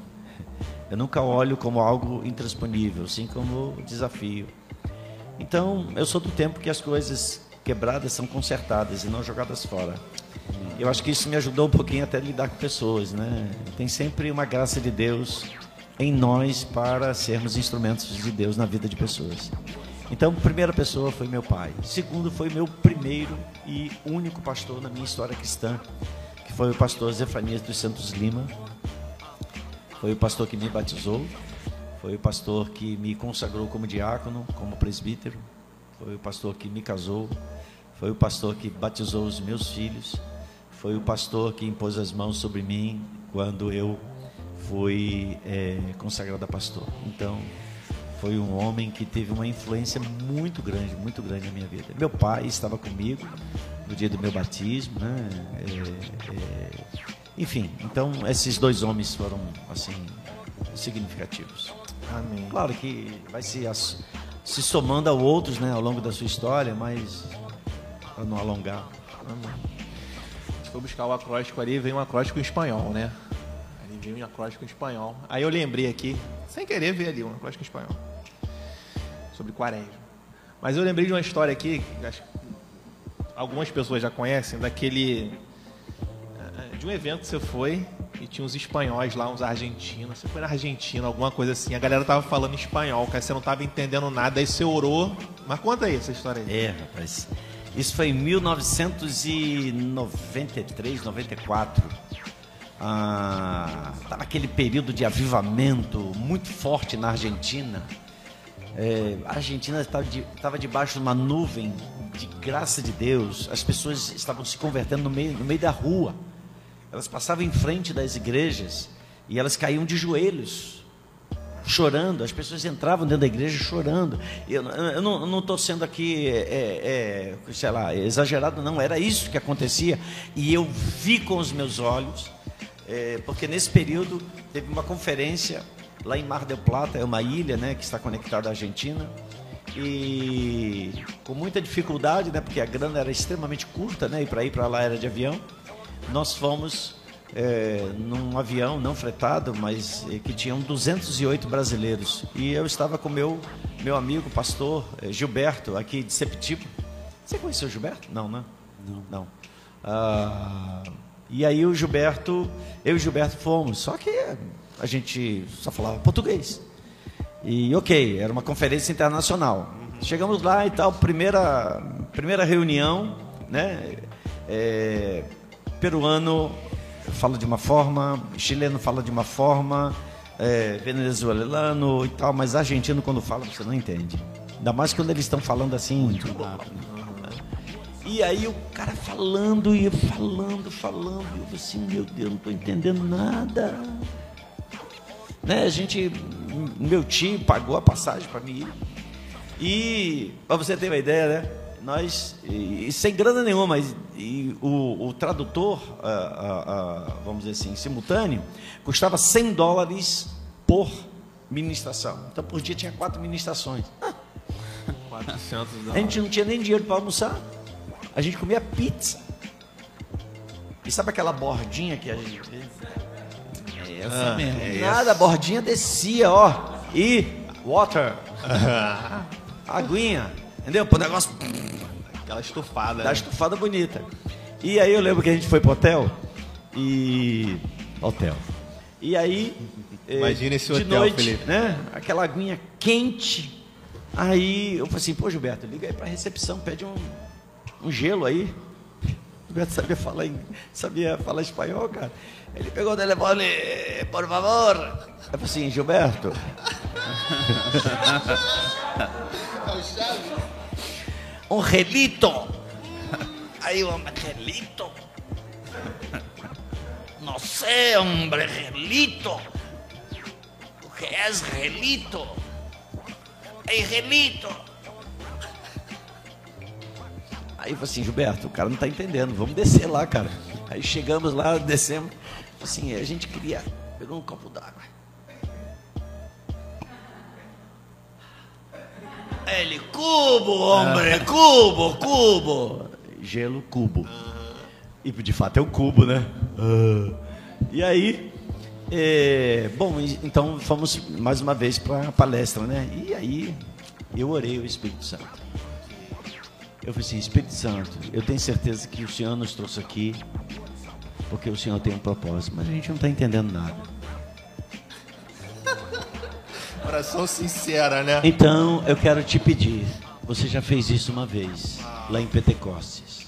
D: Eu nunca olho como algo intransponível, sim como desafio. Então, eu sou do tempo que as coisas quebradas são consertadas e não jogadas fora. Eu acho que isso me ajudou um pouquinho até a lidar com pessoas, né? Tem sempre uma graça de Deus em nós para sermos instrumentos de Deus na vida de pessoas. Então, primeira pessoa foi meu pai. Segundo foi meu primeiro e único pastor na minha história cristã, que foi o pastor Zefanias dos Santos Lima. Foi o pastor que me batizou, foi o pastor que me consagrou como diácono, como presbítero, foi o pastor que me casou, foi o pastor que batizou os meus filhos, foi o pastor que impôs as mãos sobre mim quando eu fui é, consagrado a pastor. Então, foi um homem que teve uma influência muito grande, muito grande na minha vida. Meu pai estava comigo no dia do meu batismo, né? É, é, enfim, então esses dois homens foram assim significativos.
A: Amém.
D: Claro que vai se, se somando a outros né, ao longo da sua história, mas para não alongar.
A: Amém. Se for buscar o acróstico ali, vem um acróstico em espanhol, né? Vem um acróstico em espanhol. Aí eu lembrei aqui, sem querer ver ali, um acróstico em espanhol. Sobre quaresma. Mas eu lembrei de uma história aqui, acho que algumas pessoas já conhecem, daquele. Eh, de um evento que você foi e tinha uns espanhóis lá, uns argentinos. Você foi na Argentina, alguma coisa assim. A galera tava falando espanhol, cara, você não tava entendendo nada, aí você orou. Mas conta aí essa história aí.
D: É, rapaz. Isso foi em 1993, 94. Ah, tá naquele período de avivamento muito forte na Argentina. É, a Argentina estava, de, estava debaixo de uma nuvem de graça de Deus. As pessoas estavam se convertendo no meio, no meio da rua. Elas passavam em frente das igrejas e elas caíam de joelhos, chorando. As pessoas entravam dentro da igreja chorando. Eu, eu não estou sendo aqui, é, é, sei lá, exagerado, não. Era isso que acontecia. E eu vi com os meus olhos, é, porque nesse período teve uma conferência lá em Mar del Plata, é uma ilha né, que está conectada à Argentina. E com muita dificuldade, né, porque a grana era extremamente curta, né, e para ir para lá era de avião nós fomos é, num avião não fretado, mas é, que tinham 208 brasileiros. E eu estava com meu meu amigo, pastor é, Gilberto, aqui de Septiba. Você conheceu o Gilberto? Não, né? Não. Não. Ah, e aí o Gilberto, eu e o Gilberto fomos, só que a gente só falava português. E ok, era uma conferência internacional. Chegamos lá e tal, primeira, primeira reunião, né? É, peruano fala de uma forma, chileno fala de uma forma, é, venezuelano e tal, mas argentino quando fala você não entende. Ainda mais quando eles estão falando assim. Muito rápido. E aí o cara falando e falando, falando, e eu assim, meu Deus, não estou entendendo nada. Né, a gente, meu tio pagou a passagem para mim ir. E, para você ter uma ideia, né? nós, e, e sem grana nenhuma, mas e o, o, tradutor, ah, ah, ah, vamos dizer assim, simultâneo, custava 100 dólares por ministração. Então, por dia tinha quatro ministrações.
A: 400 dólares.
D: A gente não tinha nem dinheiro para almoçar. A gente comia pizza. E sabe aquela bordinha que a gente
A: É essa ah, mesmo. É
D: Nada, a bordinha descia, ó. E water. Aguinha. Entendeu? Pro negócio.
A: Aquela estufada.
D: Da né? estufada bonita. E aí eu lembro que a gente foi pro hotel. E. Hotel. E aí.
A: Eh, Imagina esse
D: de
A: hotel,
D: noite,
A: Felipe.
D: né? Aquela aguinha quente. Aí eu falei assim, pô Gilberto, liga aí pra recepção, pede um, um gelo aí. O Gilberto sabia falar, sabia falar espanhol, cara. Ele pegou o telefone, por favor. Eu falei assim, Gilberto, um relito. Aí o homem, relito? Não sei, homem, relito. O que é relito? É relito. Aí eu falei assim, Gilberto, o cara não tá entendendo, vamos descer lá, cara. Aí chegamos lá, descemos. Assim, a gente queria. Pegou um copo d'água. Ele, cubo, homem, cubo, cubo. Gelo, cubo. E de fato é o cubo, né? E aí, é, bom, então fomos mais uma vez para a palestra, né? E aí eu orei o Espírito Santo. Eu falei assim, Espírito Santo, eu tenho certeza que o Senhor nos trouxe aqui porque o Senhor tem um propósito, mas a gente não está entendendo nada.
A: Oração sincera, né?
D: Então eu quero te pedir, você já fez isso uma vez, lá em Pentecostes.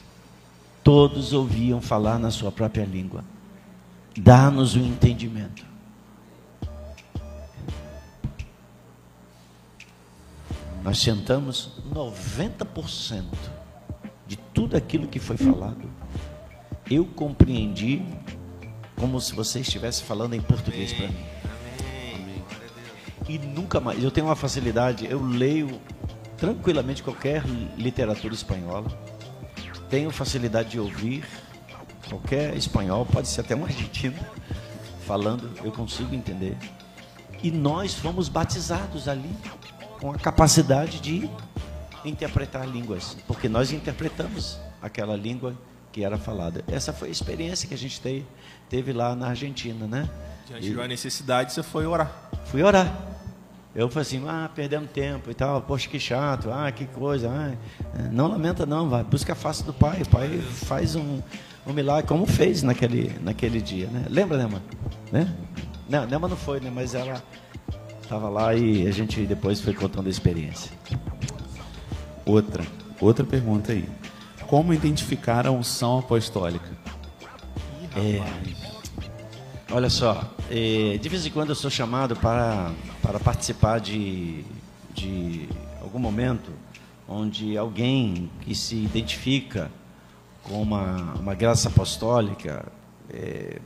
D: Todos ouviam falar na sua própria língua. Dá-nos o entendimento. Nós sentamos 90% de tudo aquilo que foi falado. Eu compreendi como se você estivesse falando em português para mim. E nunca mais. Eu tenho uma facilidade, eu leio tranquilamente qualquer literatura espanhola. Tenho facilidade de ouvir qualquer espanhol, pode ser até um argentino falando, eu consigo entender. E nós fomos batizados ali com a capacidade de interpretar línguas, porque nós interpretamos aquela língua que era falada. Essa foi a experiência que a gente teve, teve lá na Argentina, né?
A: Diante de uma necessidade, você foi orar.
D: Fui orar. Eu falei assim, ah, perdemos tempo e tal, poxa, que chato, ah, que coisa, ah, não lamenta não, vai, busca a face do Pai, o Pai faz um, um milagre, como fez naquele, naquele dia, né? Lembra, Nema? Né? Não, Nema não foi, né? Mas ela estava lá e a gente depois foi contando a experiência.
B: Outra, outra pergunta aí. Como identificar a unção apostólica?
D: É, olha só, é, de vez em quando eu sou chamado para, para participar de, de algum momento onde alguém que se identifica com uma, uma graça apostólica é,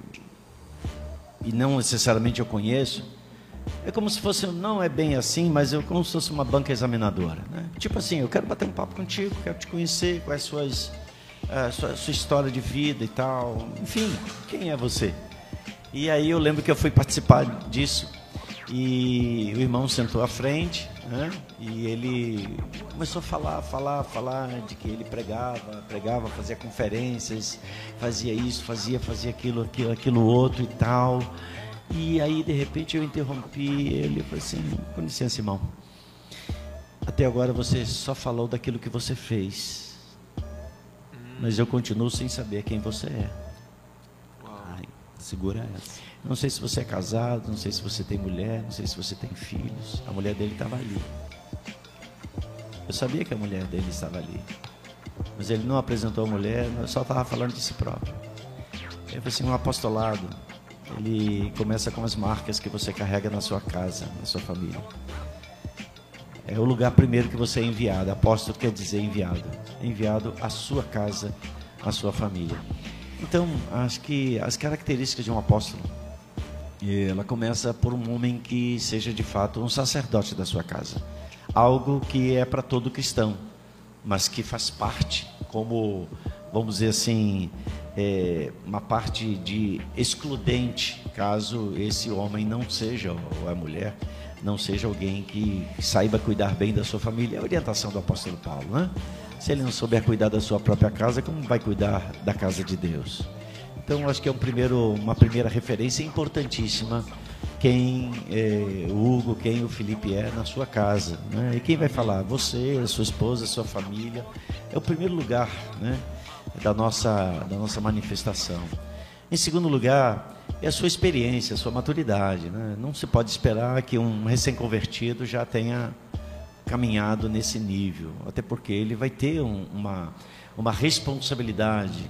D: e não necessariamente eu conheço, é como se fosse, não é bem assim, mas eu como se fosse uma banca examinadora. Né? Tipo assim, eu quero bater um papo contigo, quero te conhecer, quais suas, a sua, sua história de vida e tal. Enfim, quem é você? E aí eu lembro que eu fui participar disso. E o irmão sentou à frente, né? E ele começou a falar, falar, falar de que ele pregava, pregava, fazia conferências, fazia isso, fazia, fazia aquilo, aquilo, aquilo outro e tal. E aí, de repente, eu interrompi ele e falei assim: com licença, irmão. Até agora você só falou daquilo que você fez. Mas eu continuo sem saber quem você é.
B: Ai, segura essa.
D: Não sei se você é casado, não sei se você tem mulher, não sei se você tem filhos. A mulher dele estava ali. Eu sabia que a mulher dele estava ali. Mas ele não apresentou a mulher, só estava falando de si próprio. Eu falei assim: um apostolado ele começa com as marcas que você carrega na sua casa, na sua família. É o lugar primeiro que você é enviado. Apóstolo quer dizer enviado. Enviado à sua casa, à sua família. Então, acho que as características de um apóstolo, ela começa por um homem que seja de fato um sacerdote da sua casa. Algo que é para todo cristão, mas que faz parte como, vamos dizer assim, é, uma parte de excludente, caso esse homem não seja, ou a mulher, não seja alguém que saiba cuidar bem da sua família. É a orientação do apóstolo Paulo, né? Se ele não souber cuidar da sua própria casa, como vai cuidar da casa de Deus? Então, acho que é um primeiro, uma primeira referência importantíssima quem é, o Hugo, quem o Felipe é na sua casa. Né? E quem vai falar? Você, a sua esposa, a sua família. É o primeiro lugar, né? Da nossa, da nossa manifestação. Em segundo lugar, é a sua experiência, a sua maturidade. Né? Não se pode esperar que um recém-convertido já tenha caminhado nesse nível, até porque ele vai ter um, uma, uma responsabilidade,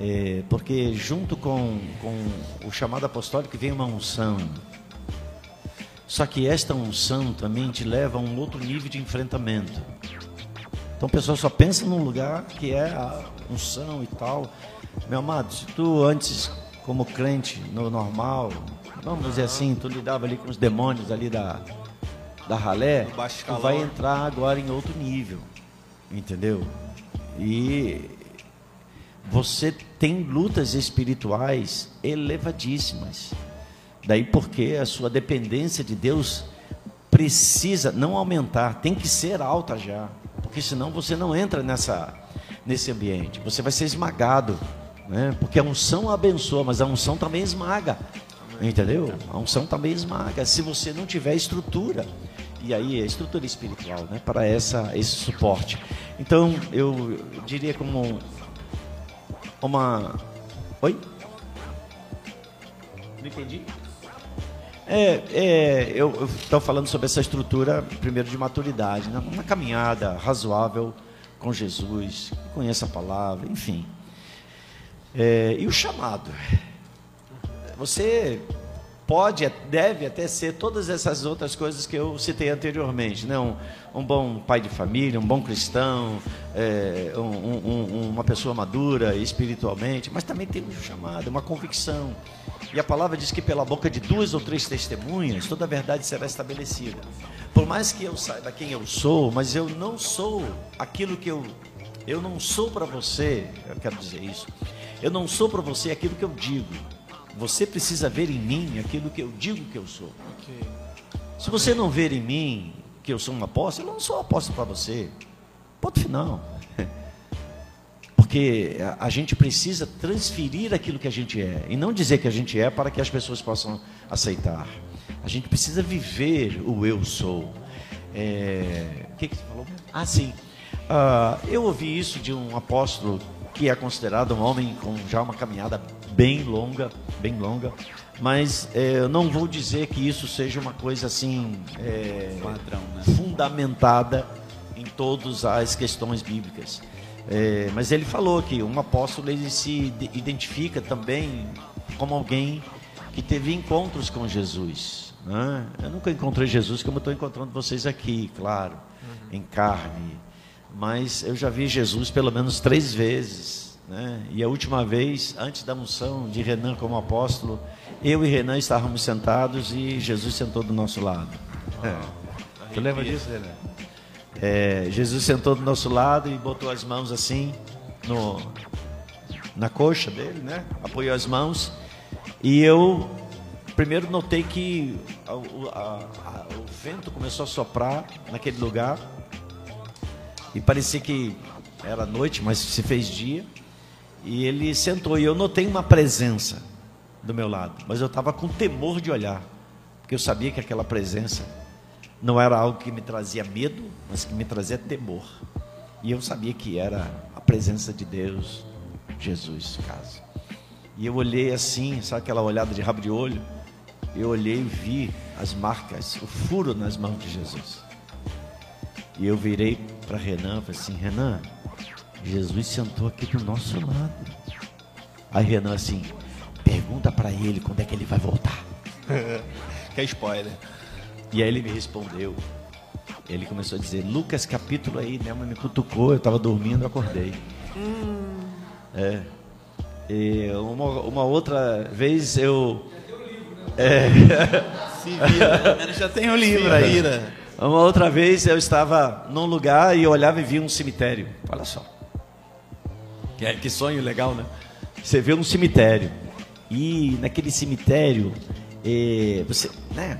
D: é, porque junto com, com o chamado apostólico vem uma unção. Só que esta unção também te leva a um outro nível de enfrentamento. Então o pessoal só pensa num lugar que é a unção e tal. Meu amado, se tu antes, como crente, no normal, vamos dizer assim, tu lidava ali com os demônios ali da, da ralé, tu vai entrar agora em outro nível. Entendeu? E você tem lutas espirituais elevadíssimas. Daí porque a sua dependência de Deus precisa não aumentar, tem que ser alta já, porque senão você não entra nessa nesse ambiente. Você vai ser esmagado, né? Porque a unção abençoa, mas a unção também esmaga. Entendeu? A unção também esmaga se você não tiver estrutura. E aí, a estrutura espiritual, né, para essa esse suporte. Então, eu diria como uma Oi? Não entendi. É, é, eu estou falando sobre essa estrutura, primeiro, de maturidade, né? uma caminhada razoável com Jesus, conheça a palavra, enfim. É, e o chamado. Você pode, deve até ser todas essas outras coisas que eu citei anteriormente, né? Um, um bom pai de família, um bom cristão, é, um, um, uma pessoa madura espiritualmente, mas também tem um chamado, uma convicção. E a palavra diz que pela boca de duas ou três testemunhas toda a verdade será estabelecida. Por mais que eu saiba quem eu sou, mas eu não sou aquilo que eu eu não sou para você, eu quero dizer isso. Eu não sou para você aquilo que eu digo. Você precisa ver em mim aquilo que eu digo que eu sou. Okay. Se você não ver em mim que eu sou um apóstolo, eu não sou apóstolo para você. Ponto final. Porque a gente precisa transferir aquilo que a gente é e não dizer que a gente é para que as pessoas possam aceitar. A gente precisa viver o eu sou. É... O que, que você falou? Ah, sim. Uh, eu ouvi isso de um apóstolo que é considerado um homem com já uma caminhada bem longa, bem longa, mas é, eu não vou dizer que isso seja uma coisa assim é, Padrão, né? fundamentada em todas as questões bíblicas. É, mas ele falou que um apóstolo ele se identifica também como alguém que teve encontros com Jesus. Né? Eu nunca encontrei Jesus como estou encontrando vocês aqui, claro, uhum. em carne. Mas eu já vi Jesus pelo menos três vezes. Né? E a última vez, antes da unção de Renan como apóstolo, eu e Renan estávamos sentados e Jesus sentou do nosso lado. É. Tu lembra disso, Renan? É, Jesus sentou do nosso lado e botou as mãos assim no, na coxa dele, né? Apoiou as mãos e eu primeiro notei que a, a, a, o vento começou a soprar naquele lugar e parecia que era noite, mas se fez dia. E ele sentou e eu notei uma presença do meu lado, mas eu estava com temor de olhar, porque eu sabia que aquela presença não era algo que me trazia medo, mas que me trazia temor. E eu sabia que era a presença de Deus, Jesus, no caso. E eu olhei assim, sabe aquela olhada de rabo de olho? Eu olhei e vi as marcas, o furo nas mãos de Jesus. E eu virei para Renan e falei assim: Renan, Jesus sentou aqui do nosso lado. Aí Renan assim, pergunta para ele quando é que ele vai voltar.
A: que spoiler.
D: E aí ele me respondeu. Ele começou a dizer, Lucas capítulo aí, né? me cutucou, eu estava dormindo, acordei. Hum. É. E uma, uma outra vez eu. É.
A: Se vira, já tem o um livro aí, né?
D: Uma outra vez eu estava num lugar e eu olhava e via um cemitério. Olha só. Que, que sonho legal, né? Você vê um cemitério. E naquele cemitério, é, você, né,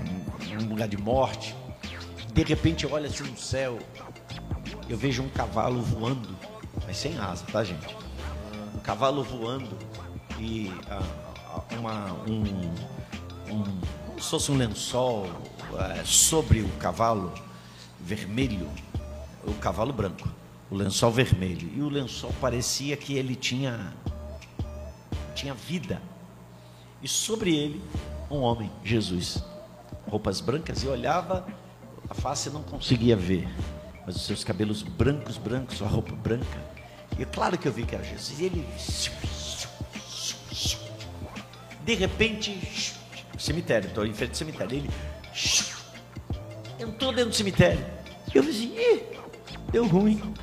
D: um lugar de morte, de repente olha assim no céu, eu vejo um cavalo voando, mas sem asa, tá gente? Um cavalo voando e ah, uma, um, um, como se fosse um lençol é, sobre o cavalo vermelho, o cavalo branco, o lençol vermelho. E o lençol parecia que ele tinha, tinha vida. E sobre ele, um homem, Jesus roupas brancas, e olhava, a face não conseguia ver, mas os seus cabelos brancos, brancos, a roupa branca. E é claro que eu vi que era Jesus. E ele. De repente, cemitério, estou em frente ao cemitério. Ele entrou dentro do cemitério. Eu falei assim, ih, deu ruim.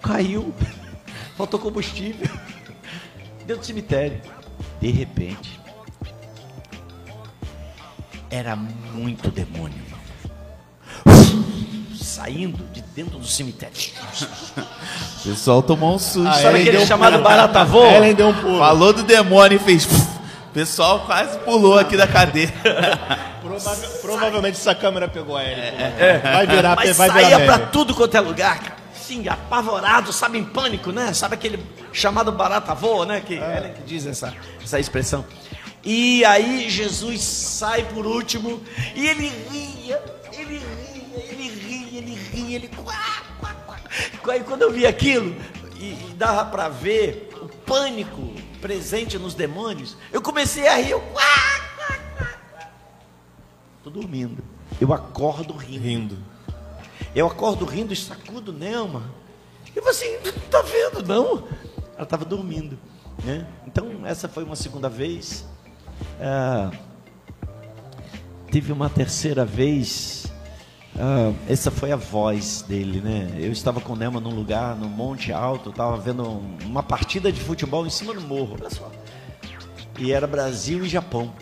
D: Caiu, faltou combustível. Dentro do cemitério. De repente, era muito demônio. Saindo de dentro do cemitério.
B: O pessoal tomou um susto.
A: Ah,
D: Sabe aquele
A: deu um
D: chamado
A: pulo.
D: barata voa?
A: Ellen deu um pulo.
B: Falou do demônio e fez. O pessoal quase pulou aqui da cadeira.
A: Prova- provavelmente essa câmera pegou a Ellen. pulou. Vai virar,
D: Mas
A: vai
D: saía
A: virar
D: pra
A: meme.
D: tudo quanto é lugar, cara. Sim, apavorado, sabe, em pânico, né? Sabe aquele chamado barata voa, né? Que
A: É.
D: Ellen que diz essa, essa expressão. E aí Jesus sai por último e ele ria, ele ria, ele ria, ele ria, ele quá, quá, quá. Aí quando eu vi aquilo e, e dava pra ver o pânico presente nos demônios, eu comecei a rir, eu quá, quá, quá. Tô dormindo. Eu acordo rindo.
A: Rindo.
D: Eu acordo rindo e sacudo Nelma. Eu falei assim, não tá vendo, não? Ela estava dormindo. Né? Então, essa foi uma segunda vez. Ah, teve uma terceira vez. ah, essa foi a voz dele, né? Eu estava com Nelma num lugar, num monte alto, estava vendo um- uma partida de futebol em cima do morro, olha só. E era Brasil e Japão.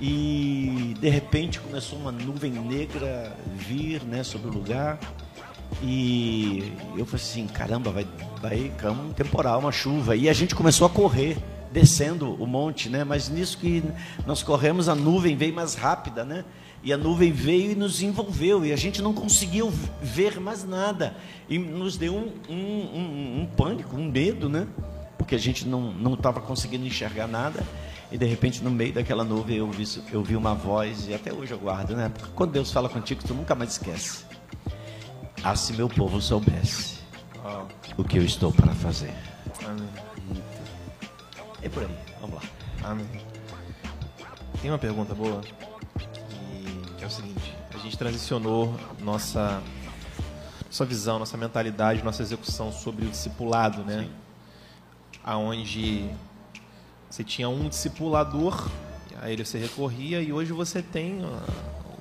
D: E de repente começou uma nuvem negra vir né, sobre o lugar. E eu falei assim, caramba, vai, vai um temporal, uma chuva. E a gente começou a correr, descendo o monte, né? Mas nisso que nós corremos, a nuvem veio mais rápida, né? E a nuvem veio e nos envolveu, e a gente não conseguiu ver mais nada. E nos deu um, um, um, um pânico, um medo, né? Porque a gente não estava conseguindo enxergar nada. E de repente, no meio daquela nuvem, eu vi, eu vi uma voz, e até hoje eu guardo, né? Porque quando Deus fala contigo, tu nunca mais esquece. Ah, se meu povo soubesse o que eu estou para fazer.
A: Amém.
D: É por aí, vamos lá.
A: Amém. Tem uma pergunta boa que, é o seguinte: a gente transicionou nossa nossa visão, nossa mentalidade, nossa execução sobre o discipulado, né? Aonde você tinha um discipulador, a ele você recorria e hoje você tem ah,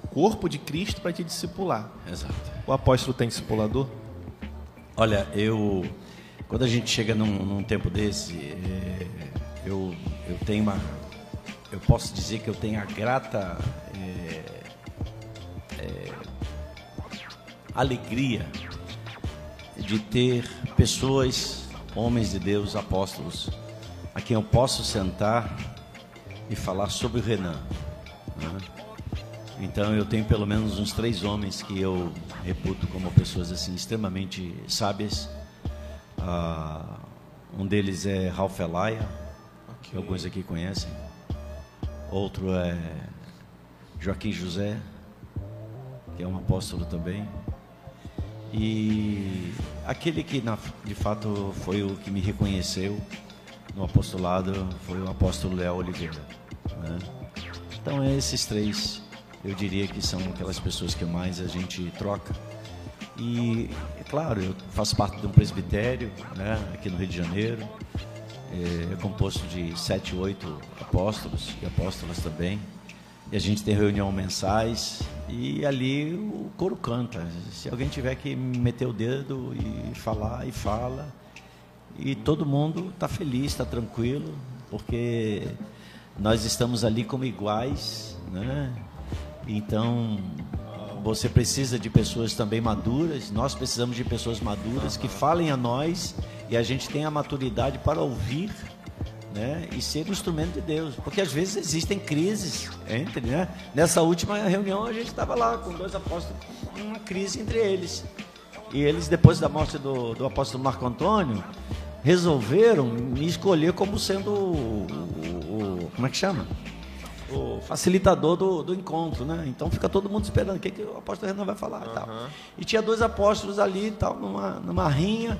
A: o corpo de Cristo para te discipular.
D: Exato.
A: O apóstolo tem discipulador?
D: Olha, eu quando a gente chega num, num tempo desse, é, eu, eu tenho uma, eu posso dizer que eu tenho a grata é, é, alegria de ter pessoas, homens de Deus, apóstolos, a quem eu posso sentar e falar sobre o Renan. né? Então eu tenho pelo menos uns três homens que eu reputo como pessoas assim extremamente sábias. Ah, um deles é Ralph Elaya, que alguns aqui conhecem. Outro é Joaquim José, que é um apóstolo também. E aquele que de fato foi o que me reconheceu no apostolado foi o apóstolo Léo Oliveira. né? Então é esses três, eu diria que são aquelas pessoas que mais a gente troca. E é claro, eu faço parte de um presbitério, né, aqui no Rio de Janeiro. É, é composto de sete, oito apóstolos e apóstolas também. E a gente tem reunião mensais e ali o coro canta. Se alguém tiver que meter o dedo e falar, e fala. E todo mundo está feliz, está tranquilo, porque nós estamos ali como iguais, né? Então, você precisa de pessoas também maduras, nós precisamos de pessoas maduras que falem a nós e a gente tem a maturidade para ouvir, né? E ser um instrumento de Deus, porque às vezes existem crises entre, né? Nessa última reunião a gente estava lá com dois apóstolos, uma crise entre eles. E eles, depois da morte do, do apóstolo Marco Antônio, resolveram me escolher como sendo o, o- o- como é que chama? O facilitador do, do encontro, né? Então fica todo mundo esperando o que, que o apóstolo Renan vai falar e tal. E tinha dois apóstolos ali tal, numa, numa rinha.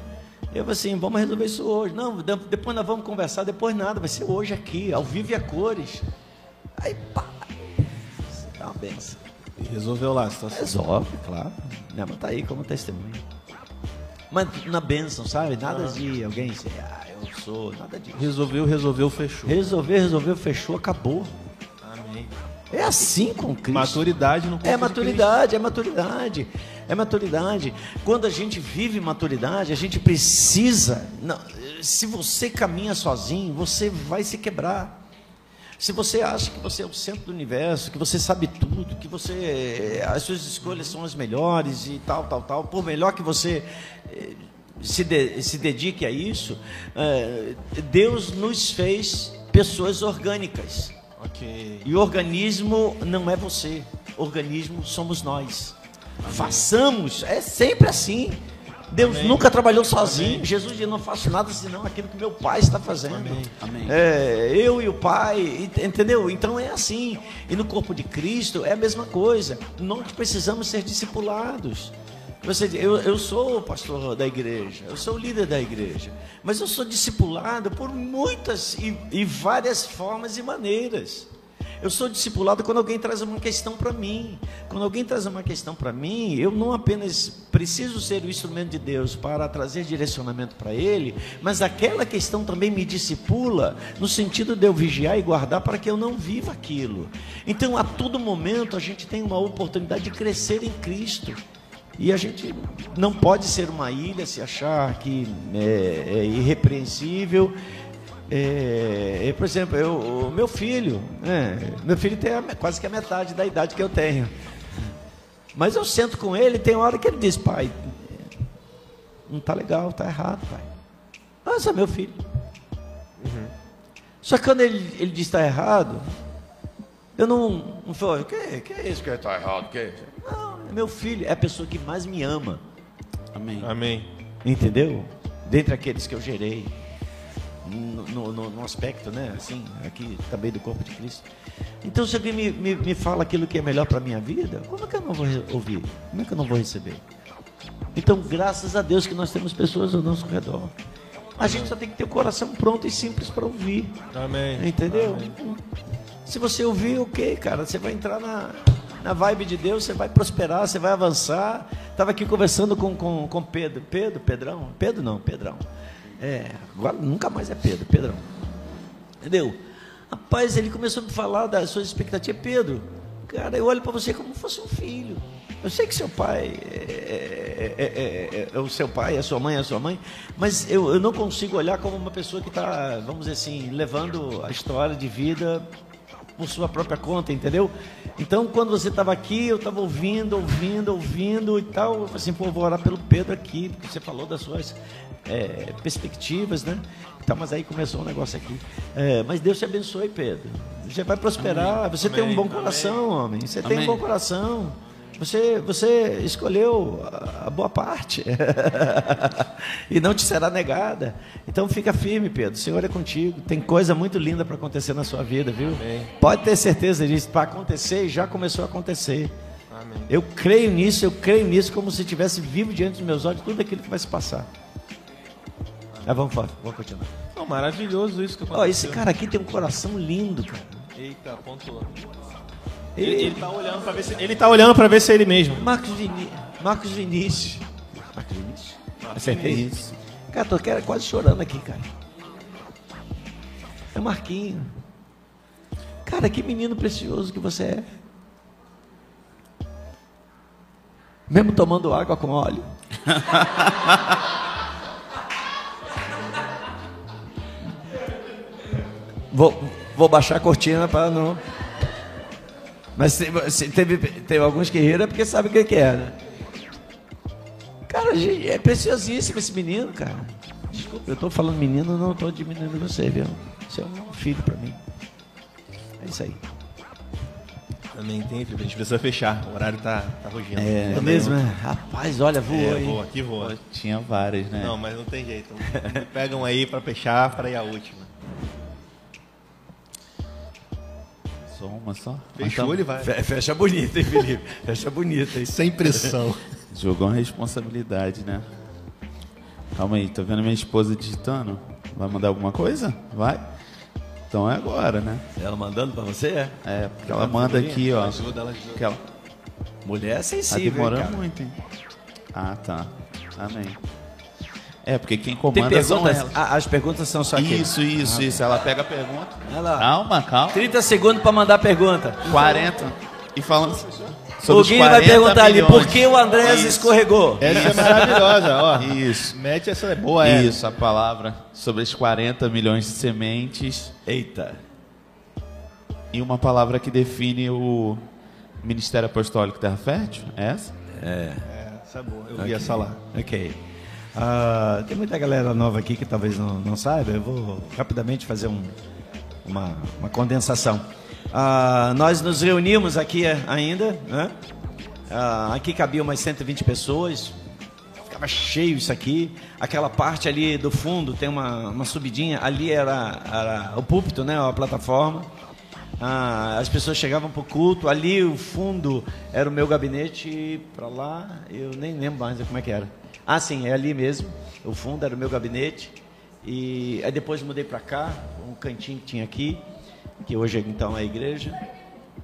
D: Eu falei assim, vamos resolver isso hoje. Não, de- depois nós vamos conversar, depois nada, vai ser hoje aqui, ao vivo e a cores. Aí, pá, é uma benção.
A: E resolveu lá a situação.
D: Resolve, claro. Minha mãe tá aí como testemunha. Mas na bênção, sabe? Nada de alguém dizer, ah, eu sou, nada disso.
A: Resolveu, resolveu, fechou.
D: Resolveu, resolveu, fechou, acabou.
A: Amém.
D: É assim com Cristo.
A: Maturidade no
D: É
A: de
D: maturidade, é maturidade. É maturidade. Quando a gente vive maturidade, a gente precisa. Não, se você caminha sozinho, você vai se quebrar. Se você acha que você é o centro do universo, que você sabe tudo, que você as suas escolhas são as melhores e tal, tal, tal, por melhor que você eh, se, de, se dedique a isso, eh, Deus nos fez pessoas orgânicas.
A: Ok.
D: E o organismo não é você, organismo somos nós. Façamos, é sempre assim. Deus
A: Amém.
D: nunca trabalhou sozinho.
A: Amém.
D: Jesus disse: não faço nada senão aquilo que meu pai está fazendo.
A: Amém.
D: É, eu e o pai, ent- entendeu? Então é assim. E no corpo de Cristo é a mesma coisa. Nós precisamos ser discipulados. Você, eu, eu sou o pastor da igreja, eu sou o líder da igreja, mas eu sou discipulado por muitas e, e várias formas e maneiras. Eu sou discipulado quando alguém traz uma questão para mim. Quando alguém traz uma questão para mim, eu não apenas preciso ser o instrumento de Deus para trazer direcionamento para ele, mas aquela questão também me discipula no sentido de eu vigiar e guardar para que eu não viva aquilo. Então, a todo momento, a gente tem uma oportunidade de crescer em Cristo. E a gente não pode ser uma ilha, se achar que é, é irrepreensível. É, é, por exemplo, eu, o meu filho, né, meu filho tem a- quase que a metade da idade que eu tenho. Mas eu sento com ele e tem hora que ele diz, pai, não tá legal, tá errado, pai. Nossa, meu filho. Só que quando ele, ele diz está errado, eu não, não falo, o que, que é isso que está errado? Que é isso? Não, é meu filho, é a pessoa que mais me ama.
B: Amém.
A: Amém.
D: Entendeu? Dentre aqueles que eu gerei. No, no- no- aspecto, né? Assim, aqui também do corpo de Cristo. Então, se alguém me, me, me fala aquilo que é melhor para a minha vida, como é que eu não vou ouvir? Como é que eu não vou receber? Então, graças a Deus que nós temos pessoas ao nosso redor. A gente só tem que ter o coração pronto e simples para ouvir.
A: Amém.
D: Entendeu? Se você ouvir, ok, cara, você vai entrar na, na vibe de Deus, você vai prosperar, você vai avançar. Estava aqui conversando com, com, com Pedro. Pedro, Pedrão? Pedro não, Pedrão. É, agora nunca mais é Pedro, Pedrão. Entendeu? Rapaz, ele começou a me falar das suas expectativas. Pedro, cara, eu olho para você como se fosse um filho. Eu sei que seu pai é, é- é- é- é o seu pai, é a sua mãe, é a sua mãe, mas eu, eu não consigo olhar como uma pessoa que está, vamos dizer assim, levando a história de vida por sua própria conta, entendeu? Então, quando você estava aqui, eu estava ouvindo, ouvindo, ouvindo e tal. Eu falei assim, pô, vou orar pelo Pedro aqui, porque você falou das suas é, perspectivas, né? Então, mas aí começou um negócio aqui. É, mas Deus te abençoe, Pedro. Você vai prosperar, você tem um
A: Amém.
D: bom coração, homem. Você tem um
B: Amém.
D: bom coração. Você, você escolheu a, boa parte e não te será negada. Então fica firme, Pedro. O Senhor é contigo. Tem coisa muito linda para acontecer na sua vida, viu?
A: Amém.
D: Pode ter certeza disso. Para acontecer, já começou a acontecer.
A: Amém.
D: Eu creio nisso, eu creio nisso como se tivesse vivo diante dos meus olhos tudo aquilo que vai se passar. Ah, vamos, vamos continuar.
A: Não, maravilhoso isso que
D: Ó,
A: aconteceu.
D: esse cara aqui tem um coração lindo, cara.
A: Eita, pontuou.
D: Ele,
A: Ele, ele tá olhando para ver se ele tá olhando para ver se é ele mesmo.
D: Marcos, Vini... Marcos Vinícius. Marcos Vinícius? Acertei isso. Cara, tô quase- quase chorando aqui, cara. É o Marquinho. Cara, que menino precioso que você é. Mesmo tomando água com óleo. vou, vou baixar a cortina para não. Mas se, se teve, teve alguns que riram é porque sabe o que que é, né? Cara, gente, é preciosíssimo esse menino, cara. Desculpa, eu tô falando menino, não tô diminuindo você, viu? Você é um filho pra mim. É isso aí.
A: Também tem, Felipe. A gente precisa fechar. O horário tá, tá rugindo.
D: É mesmo, é? Rapaz, olha, voou
A: É,
D: aí.
A: voa, aqui voa.
B: Tinha várias, né?
A: Não, mas não tem jeito. Pegam aí para fechar para ir a última.
B: Só uma só.
A: Fechou,
B: Mas
A: ele vai.
D: Fe- Fecha bonito, hein, Felipe? Fecha bonito, hein?
A: Sem pressão.
B: tá- Jogou uma responsabilidade, né? Calma aí, tô vendo minha esposa digitando. Vai mandar alguma coisa? Vai. Então é agora, né?
D: Ela mandando pra você, é?
B: É, porque ela manda aqui, ó.
A: Ajuda, ela ajuda.
B: Que ela
D: Mulher é
B: tá
D: sensível, hein,
B: demorando
D: cara?
B: muito, hein? Ah, tá. Amém. É, porque quem
D: Tem
B: comanda são
D: perguntas?
B: elas.
D: Ah, as perguntas são só aqui.
B: Isso, isso, isso. Ela pega a pergunta.
D: Lá.
B: Calma, calma.
D: 30 segundos para mandar pergunta.
B: 40. E falando sobre
D: Guilherme vai
B: 40
D: perguntar ali,
B: milhões.
D: por que o Andrés
B: Isso.
D: escorregou?
A: Essa é maravilhosa, ó.
B: Isso.
A: Mete essa é boa, é.
B: Isso, a palavra sobre as 40 milhões de sementes
D: Eita.
B: e uma palavra que define o Ministério Apostólico Terra Fértil. É essa?
A: É, essa é boa. Eu vi essa lá.
D: Ok. Ah, tem muita galera nova aqui que talvez não, não saiba. Eu vou rapidamente fazer um- uma, uma condensação. Ah, nós nos reunimos aqui eh, ainda. Né? Ah, aqui cabia umas 120 pessoas. Ficava cheio isso aqui. Aquela parte ali do fundo tem uma, uma subidinha. Ali era, era o púlpito, né? a plataforma. Ah, as pessoas chegavam para o culto. Ali o fundo era o meu gabinete. Para lá, eu nem lembro mais como é que era. Ah, sim, é ali mesmo. O fundo era o meu gabinete. E aí depois mudei para cá, um cantinho que tinha aqui, que hoje então é a igreja.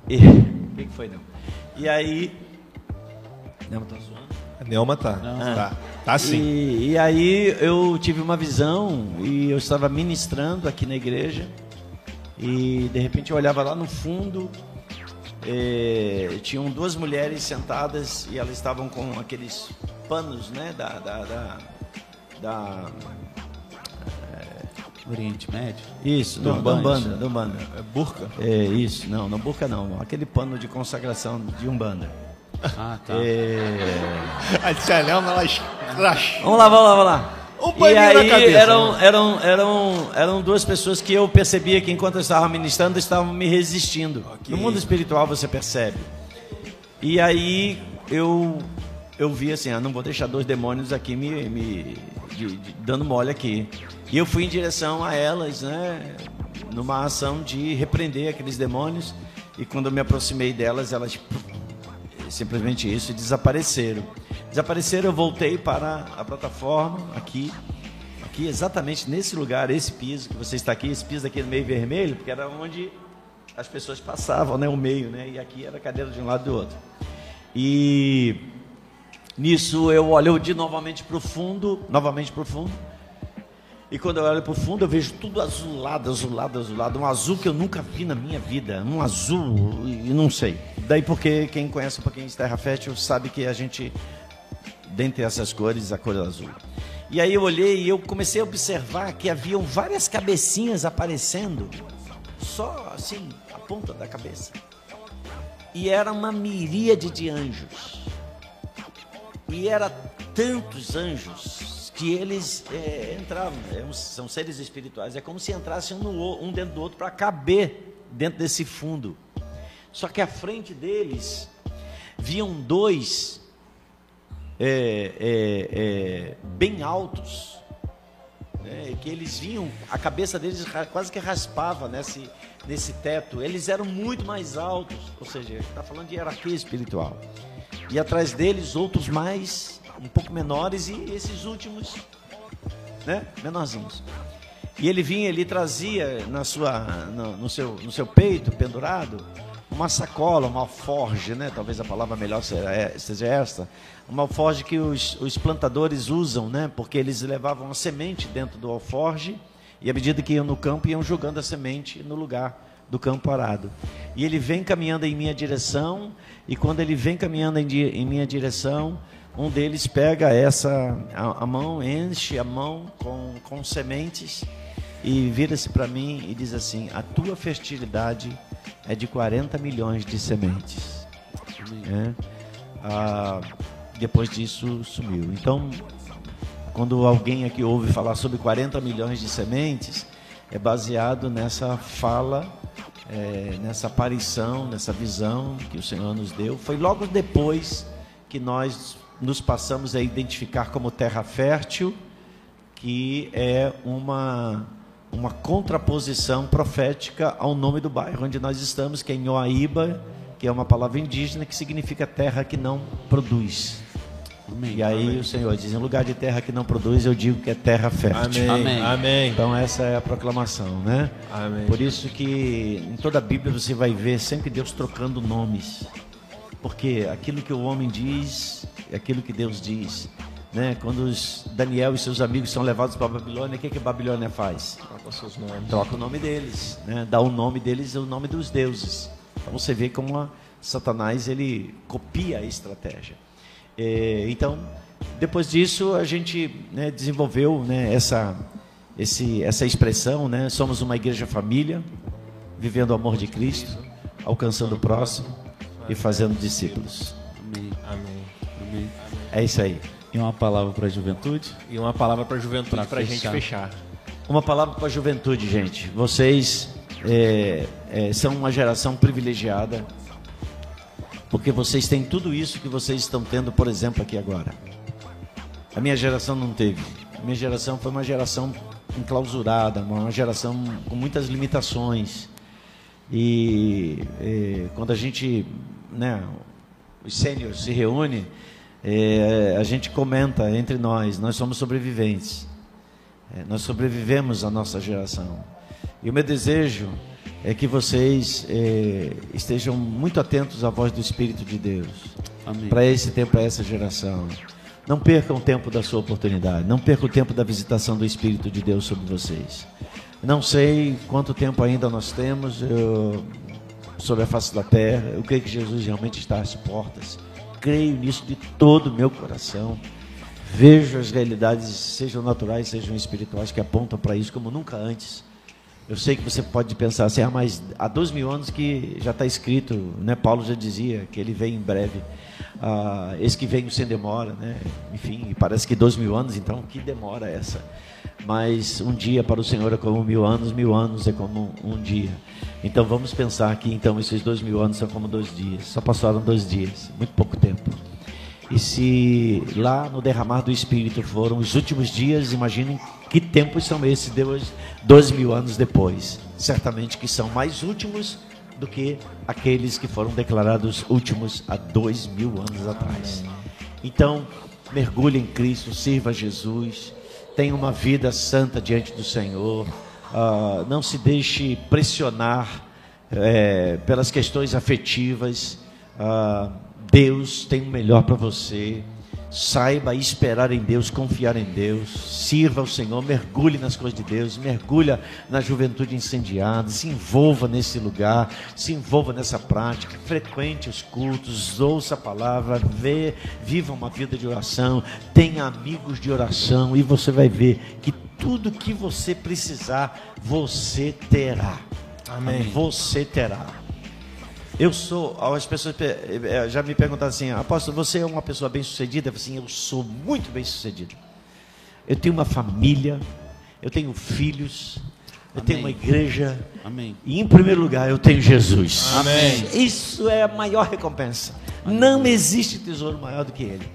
D: E o que, que foi não? E aí, não, tô zoando.
A: A Nelma tá. Tá. Tá sim.
D: E, e aí eu tive uma visão e eu estava ministrando aqui na igreja e de repente eu olhava lá no fundo, eh, tinham duas mulheres sentadas e elas estavam com aqueles panos, né, da, da, da, da-
B: Oriente Médio?
D: isso,
B: Turbante.
D: Umbanda, da Umbanda.
A: É burca?
D: É, isso, não, não burca não, aquele pano de consagração de Umbanda.
B: Ah, tá.
D: É,
A: A ela.
D: Vamos lá, vamos lá, vamos lá.
A: Um
D: e aí
A: cabeça,
D: eram,
A: né?
D: eram, eram, eram duas pessoas que eu percebia que enquanto eu estava ministrando estavam me resistindo. No mundo espiritual você percebe. E aí eu eu vi assim, ah, não vou deixar dois demônios aqui me, me de- de- dando mole aqui. E eu fui em direção a elas, né, numa ação de repreender aqueles demônios. E quando eu me aproximei delas, elas simplesmente isso desapareceram. Desapareceram, eu voltei para a plataforma aqui, aqui exatamente nesse lugar, esse piso que você está aqui, esse piso aqui no meio vermelho, porque era onde as pessoas passavam, né, o meio, né, e aqui era a cadeira de um lado e do outro. E nisso eu olho de novamente para o fundo, novamente para o fundo. E quando eu olho para o fundo, eu vejo tudo azulado, azulado, azulado. Um azul que eu nunca vi na minha vida. Um azul, e não sei. Daí porque quem conhece um pouquinho de Terra Fértil sabe que a gente, dentre essas cores, a cor é azul. E aí eu olhei e eu comecei a observar que haviam várias cabecinhas aparecendo. Só assim, a ponta da cabeça. E era uma miríade de anjos. E era tantos anjos que eles é, entravam, é são seres espirituais, é como se entrassem um, no um dentro do outro para caber dentro desse fundo. Só que à frente deles viam dois é, é, é, bem altos, né, que eles vinham, a cabeça deles quase que raspava nesse, nesse teto. Eles eram muito mais altos, ou seja, está falando de hierarquia espiritual. E atrás deles outros mais, um pouco menores e esses últimos, né, menorzinhos. E ele vinha, ele trazia na sua, no, no seu, no seu peito pendurado uma sacola, uma alforge, né? Talvez a palavra melhor seja é, seja esta, uma alforge que os, os plantadores usam, né? Porque eles levavam a semente dentro do alforge e à medida que iam no campo iam jogando a semente no lugar do campo arado. E ele vem caminhando em minha direção e quando ele vem caminhando em, di- em minha direção, um deles pega essa a, a mão, enche a mão com, com sementes e vira-se para mim e diz assim: A tua fertilidade é de 40 milhões de sementes. É. Ah, depois disso sumiu. Então, quando alguém aqui ouve falar sobre 40 milhões de sementes, é baseado nessa fala, é, nessa aparição, nessa visão que o Senhor nos deu. Foi logo depois que nós nos passamos a identificar como terra fértil, que é uma, uma contraposição profética ao nome do bairro onde nós estamos, que é em Oaíba, que é uma palavra indígena que significa terra que não produz. E aí o Senhor diz: em lugar de terra que não produz, eu digo que é terra fértil.
A: Amém.
B: Amém.
A: Amém.
D: Então essa é a proclamação, né?
A: Amém.
D: Por isso que em toda a Bíblia você vai ver sempre Deus trocando nomes. Porque aquilo que o homem diz é aquilo que Deus diz. né? Quando os Daniel e seus amigos são levados para a Babilônia, o que, que a Babilônia faz?
A: Troca seus nomes.
D: Troca o nome deles, né? Dá o nome deles o nome dos deuses. Então você vê como a Satanás ele copia a estratégia. É, então, depois disso a gente né, desenvolveu né, essa esse, essa expressão, né? Somos uma igreja família, vivendo o amor de Cristo, alcançando o próximo e fazendo discípulos.
B: Amém.
D: É isso aí.
B: E uma palavra para a juventude?
A: E uma palavra para a juventude
B: Pra
A: para a gente
B: fechar.
A: fechar.
D: Uma palavra para a juventude, gente. Vocês é, é, são uma geração privilegiada, porque vocês têm tudo isso que vocês estão tendo, por exemplo, aqui agora. A minha geração não teve. A minha geração foi uma geração enclausurada, uma geração com muitas limitações. E é, quando a gente, né, os sêniores se reúne, é, a gente comenta entre nós, nós somos sobreviventes. É, nós sobrevivemos à nossa geração. E o meu desejo é que vocês é, estejam muito atentos à voz do Espírito de Deus para esse tempo, para essa geração. Não percam o tempo da sua oportunidade. Não percam o tempo da visitação do Espírito de Deus sobre vocês. Não sei quanto tempo ainda nós temos eu, sobre a face da terra. Eu creio que Jesus realmente está às portas. Creio nisso de todo o meu coração. Vejo as realidades, sejam naturais, sejam espirituais, que apontam para isso como nunca antes. Eu sei que você pode pensar assim, ah, mas há dois mil anos que já está escrito, né? Paulo já dizia que ele vem em breve. Ah, esse que vem sem demora, né? Enfim, parece que dois mil anos, então que demora essa? Mas um dia para o Senhor é como mil anos, mil anos é como um dia. Então vamos pensar que então esses dois mil anos são como dois dias. Só passaram dois dias, muito pouco tempo. E se lá no derramar do Espírito foram os últimos dias, imaginem que tempos são esses, dois, dois mil anos depois. Certamente que são mais últimos do que aqueles que foram declarados últimos há dois mil anos atrás. Então, mergulhe em Cristo, sirva a Jesus, tenha uma vida santa diante do Senhor, ah, não se deixe pressionar eh, pelas questões afetivas. Ah, Deus tem o melhor para você. Saiba esperar em Deus, confiar em Deus, sirva ao Senhor, mergulhe nas coisas de Deus, mergulha na juventude incendiada, se envolva nesse lugar, se envolva nessa prática, frequente os cultos, ouça a palavra, vê, viva uma vida de oração, tenha amigos de oração e você vai ver que tudo que você precisar, você terá.
A: Amém.
D: Você terá. Eu sou, as pessoas pe- eh, já me perguntaram assim, apóstolo, você é uma pessoa bem sucedida? Eu assim, eu sou muito bem sucedido. Eu tenho uma família, eu tenho filhos, eu tenho uma
B: Amém.
D: igreja,
B: Amém.
D: e em primeiro lugar eu tenho Jesus.
A: Amém.
D: Isso é a maior recompensa. Não existe tesouro maior do que ele.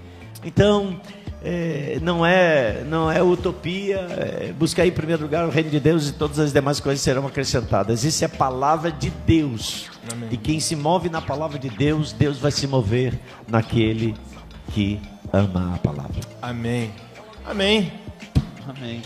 D: Então, eh, não é não é utopia é buscar em primeiro lugar o reino de Deus e todas as demais coisas serão acrescentadas. Isso é a palavra de Deus.
A: Amém.
D: E quem se move na palavra de Deus, Deus vai se mover naquele que ama a palavra.
A: Amém. Amém.
B: Amém.